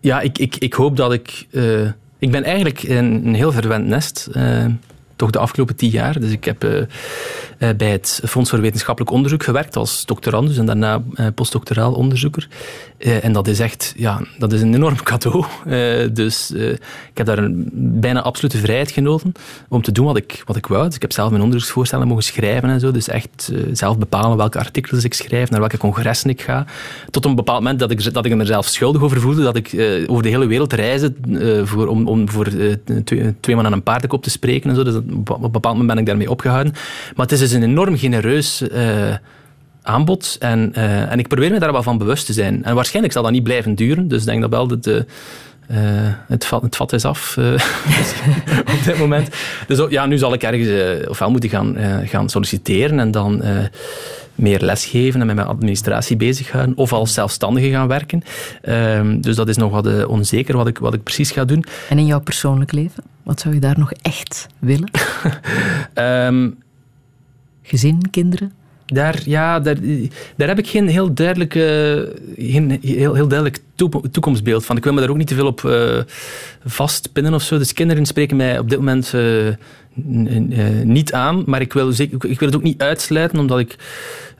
ja, ik, ik, ik hoop dat ik... eh, ik ben eigenlijk een, een heel verwend nest. eh, toch de afgelopen tien jaar. Dus ik heb eh, eh, bij het Fonds voor Wetenschappelijk Onderzoek gewerkt als doctorandus en daarna eh, postdoctoraal onderzoeker. En dat is echt ja, dat is een enorm cadeau. Dus ik heb daar een bijna absolute vrijheid genoten om te doen wat ik, wat ik wou. Dus ik heb zelf mijn onderzoeksvoorstellen mogen schrijven en zo. Dus echt zelf bepalen welke artikels ik schrijf, naar welke congressen ik ga. Tot een bepaald moment dat ik, dat ik me zelf schuldig over voelde, dat ik over de hele wereld reisde voor, om, om voor twee, twee man aan een paardenkop te spreken en zo. Dus dat- op een bepaald moment ben ik daarmee opgehouden. Maar het is dus een enorm genereus eh, aanbod. En, eh, en ik probeer me daar wel van bewust te zijn. En waarschijnlijk zal dat niet blijven duren. Dus ik denk dat wel dat de, eh, het, vat, het vat is af [laughs] op dit moment. Dus ook- ja, nu zal ik ergens ofwel moeten gaan, gaan solliciteren en dan meer lesgeven en met mijn administratie bezighouden. Of als zelfstandige gaan werken. Ehm, dus dat is nog wat eh, onzeker wat ik, wat ik precies ga doen. En in jouw persoonlijk leven? Wat zou je daar nog echt willen? [laughs] Ehm, Gezin, kinderen? Daar, ja, daar, daar heb ik geen heel duidelijk, eh, geen heel, heel duidelijk toekomstbeeld van. Ik wil me daar ook niet te veel op eh, vastpinnen of zo. Dus kinderen spreken mij op dit moment eh, niet aan. Maar ik wil, zeker, ik wil het ook niet uitsluiten, omdat ik...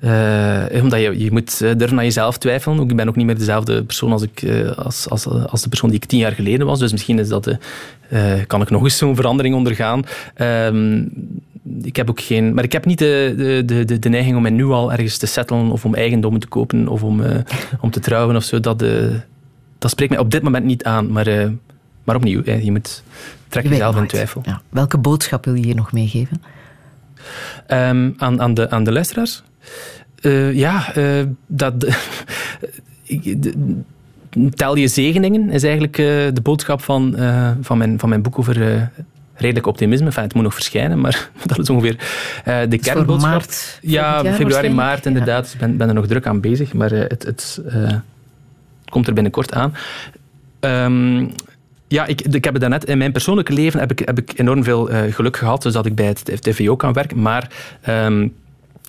eh, omdat je, je moet eh, durven aan jezelf twijfelen. Ik ben ook niet meer dezelfde persoon als, ik, eh, als, als, als de persoon die ik tien jaar geleden was. Dus misschien is dat, eh, eh, kan ik nog eens zo'n verandering ondergaan. Ehm, ik heb ook geen... Maar ik heb niet de, de, de, de, neiging om mij nu al ergens te settelen of om eigendommen te kopen of om, eh, om te trouwen of zo. Dat, eh, dat spreekt mij op dit moment niet aan. Maar, eh, maar opnieuw, je moet trek Je jezelf in twijfel. Ja. Welke boodschap wil je hier nog meegeven? Ehm, aan, aan, de, aan de luisteraars? Eh, ja, eh, dat... [laughs] tel je zegeningen is eigenlijk eh, de boodschap van, van, mijn, van mijn boek over redelijk optimisme. Enfin, het moet nog verschijnen, maar [laughs] dat is ongeveer eh, de kernboodschap. maart ja, februari, maart inderdaad. Dus Ik ben, ben er nog druk aan bezig, maar het, het komt er binnenkort aan. Ehm, ja, ik, ik heb het daarnet. In mijn persoonlijke leven heb ik, heb ik enorm veel eh, geluk gehad, dus dat ik bij het TVO kan werken. Maar ehm,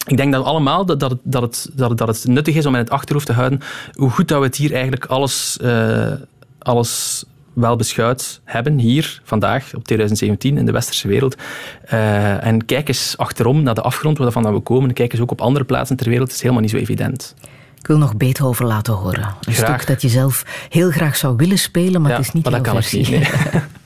ik denk dat allemaal dat, dat, het, dat, het, dat, het, nuttig is om in het achterhoofd te houden hoe goed dat we het hier eigenlijk alles, eh, alles wel beschouwd hebben, hier, vandaag, op 2017, in de westerse wereld. Eh, en kijk eens achterom naar de afgrond, waar van we komen. Kijk eens ook op andere plaatsen ter wereld. Het is helemaal niet zo evident. Ik wil nog Beethoven laten horen. Een Graag. stuk dat je zelf heel graag zou willen spelen, maar Ja, het is niet maar dat ik niet, nee. [laughs]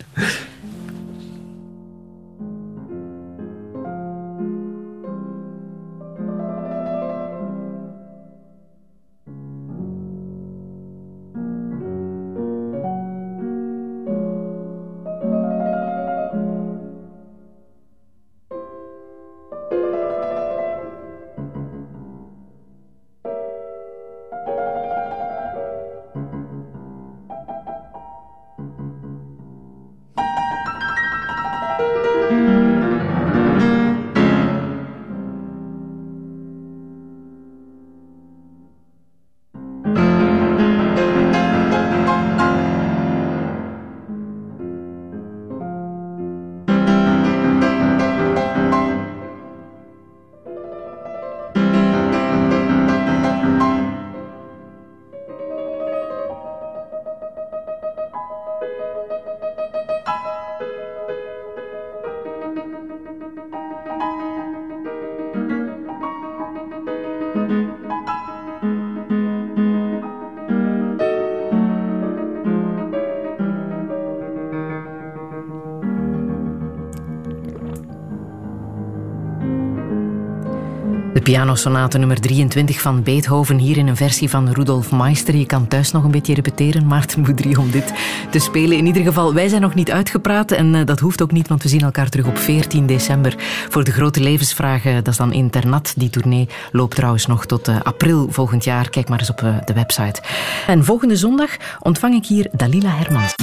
pianosonate nummer 23 van Beethoven, hier in een versie van Rudolf Meister. Je kan thuis nog een beetje repeteren, Maarten Boudry, om dit te spelen. In ieder geval, wij zijn nog niet uitgepraat en eh, dat hoeft ook niet, want we zien elkaar terug op 14 december voor de grote levensvragen. Dat is dan internat. Die tournee loopt trouwens nog tot eh, april volgend jaar. Kijk maar eens op eh, de website. En volgende zondag ontvang ik hier Dalila Hermans.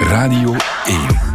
Radio 1.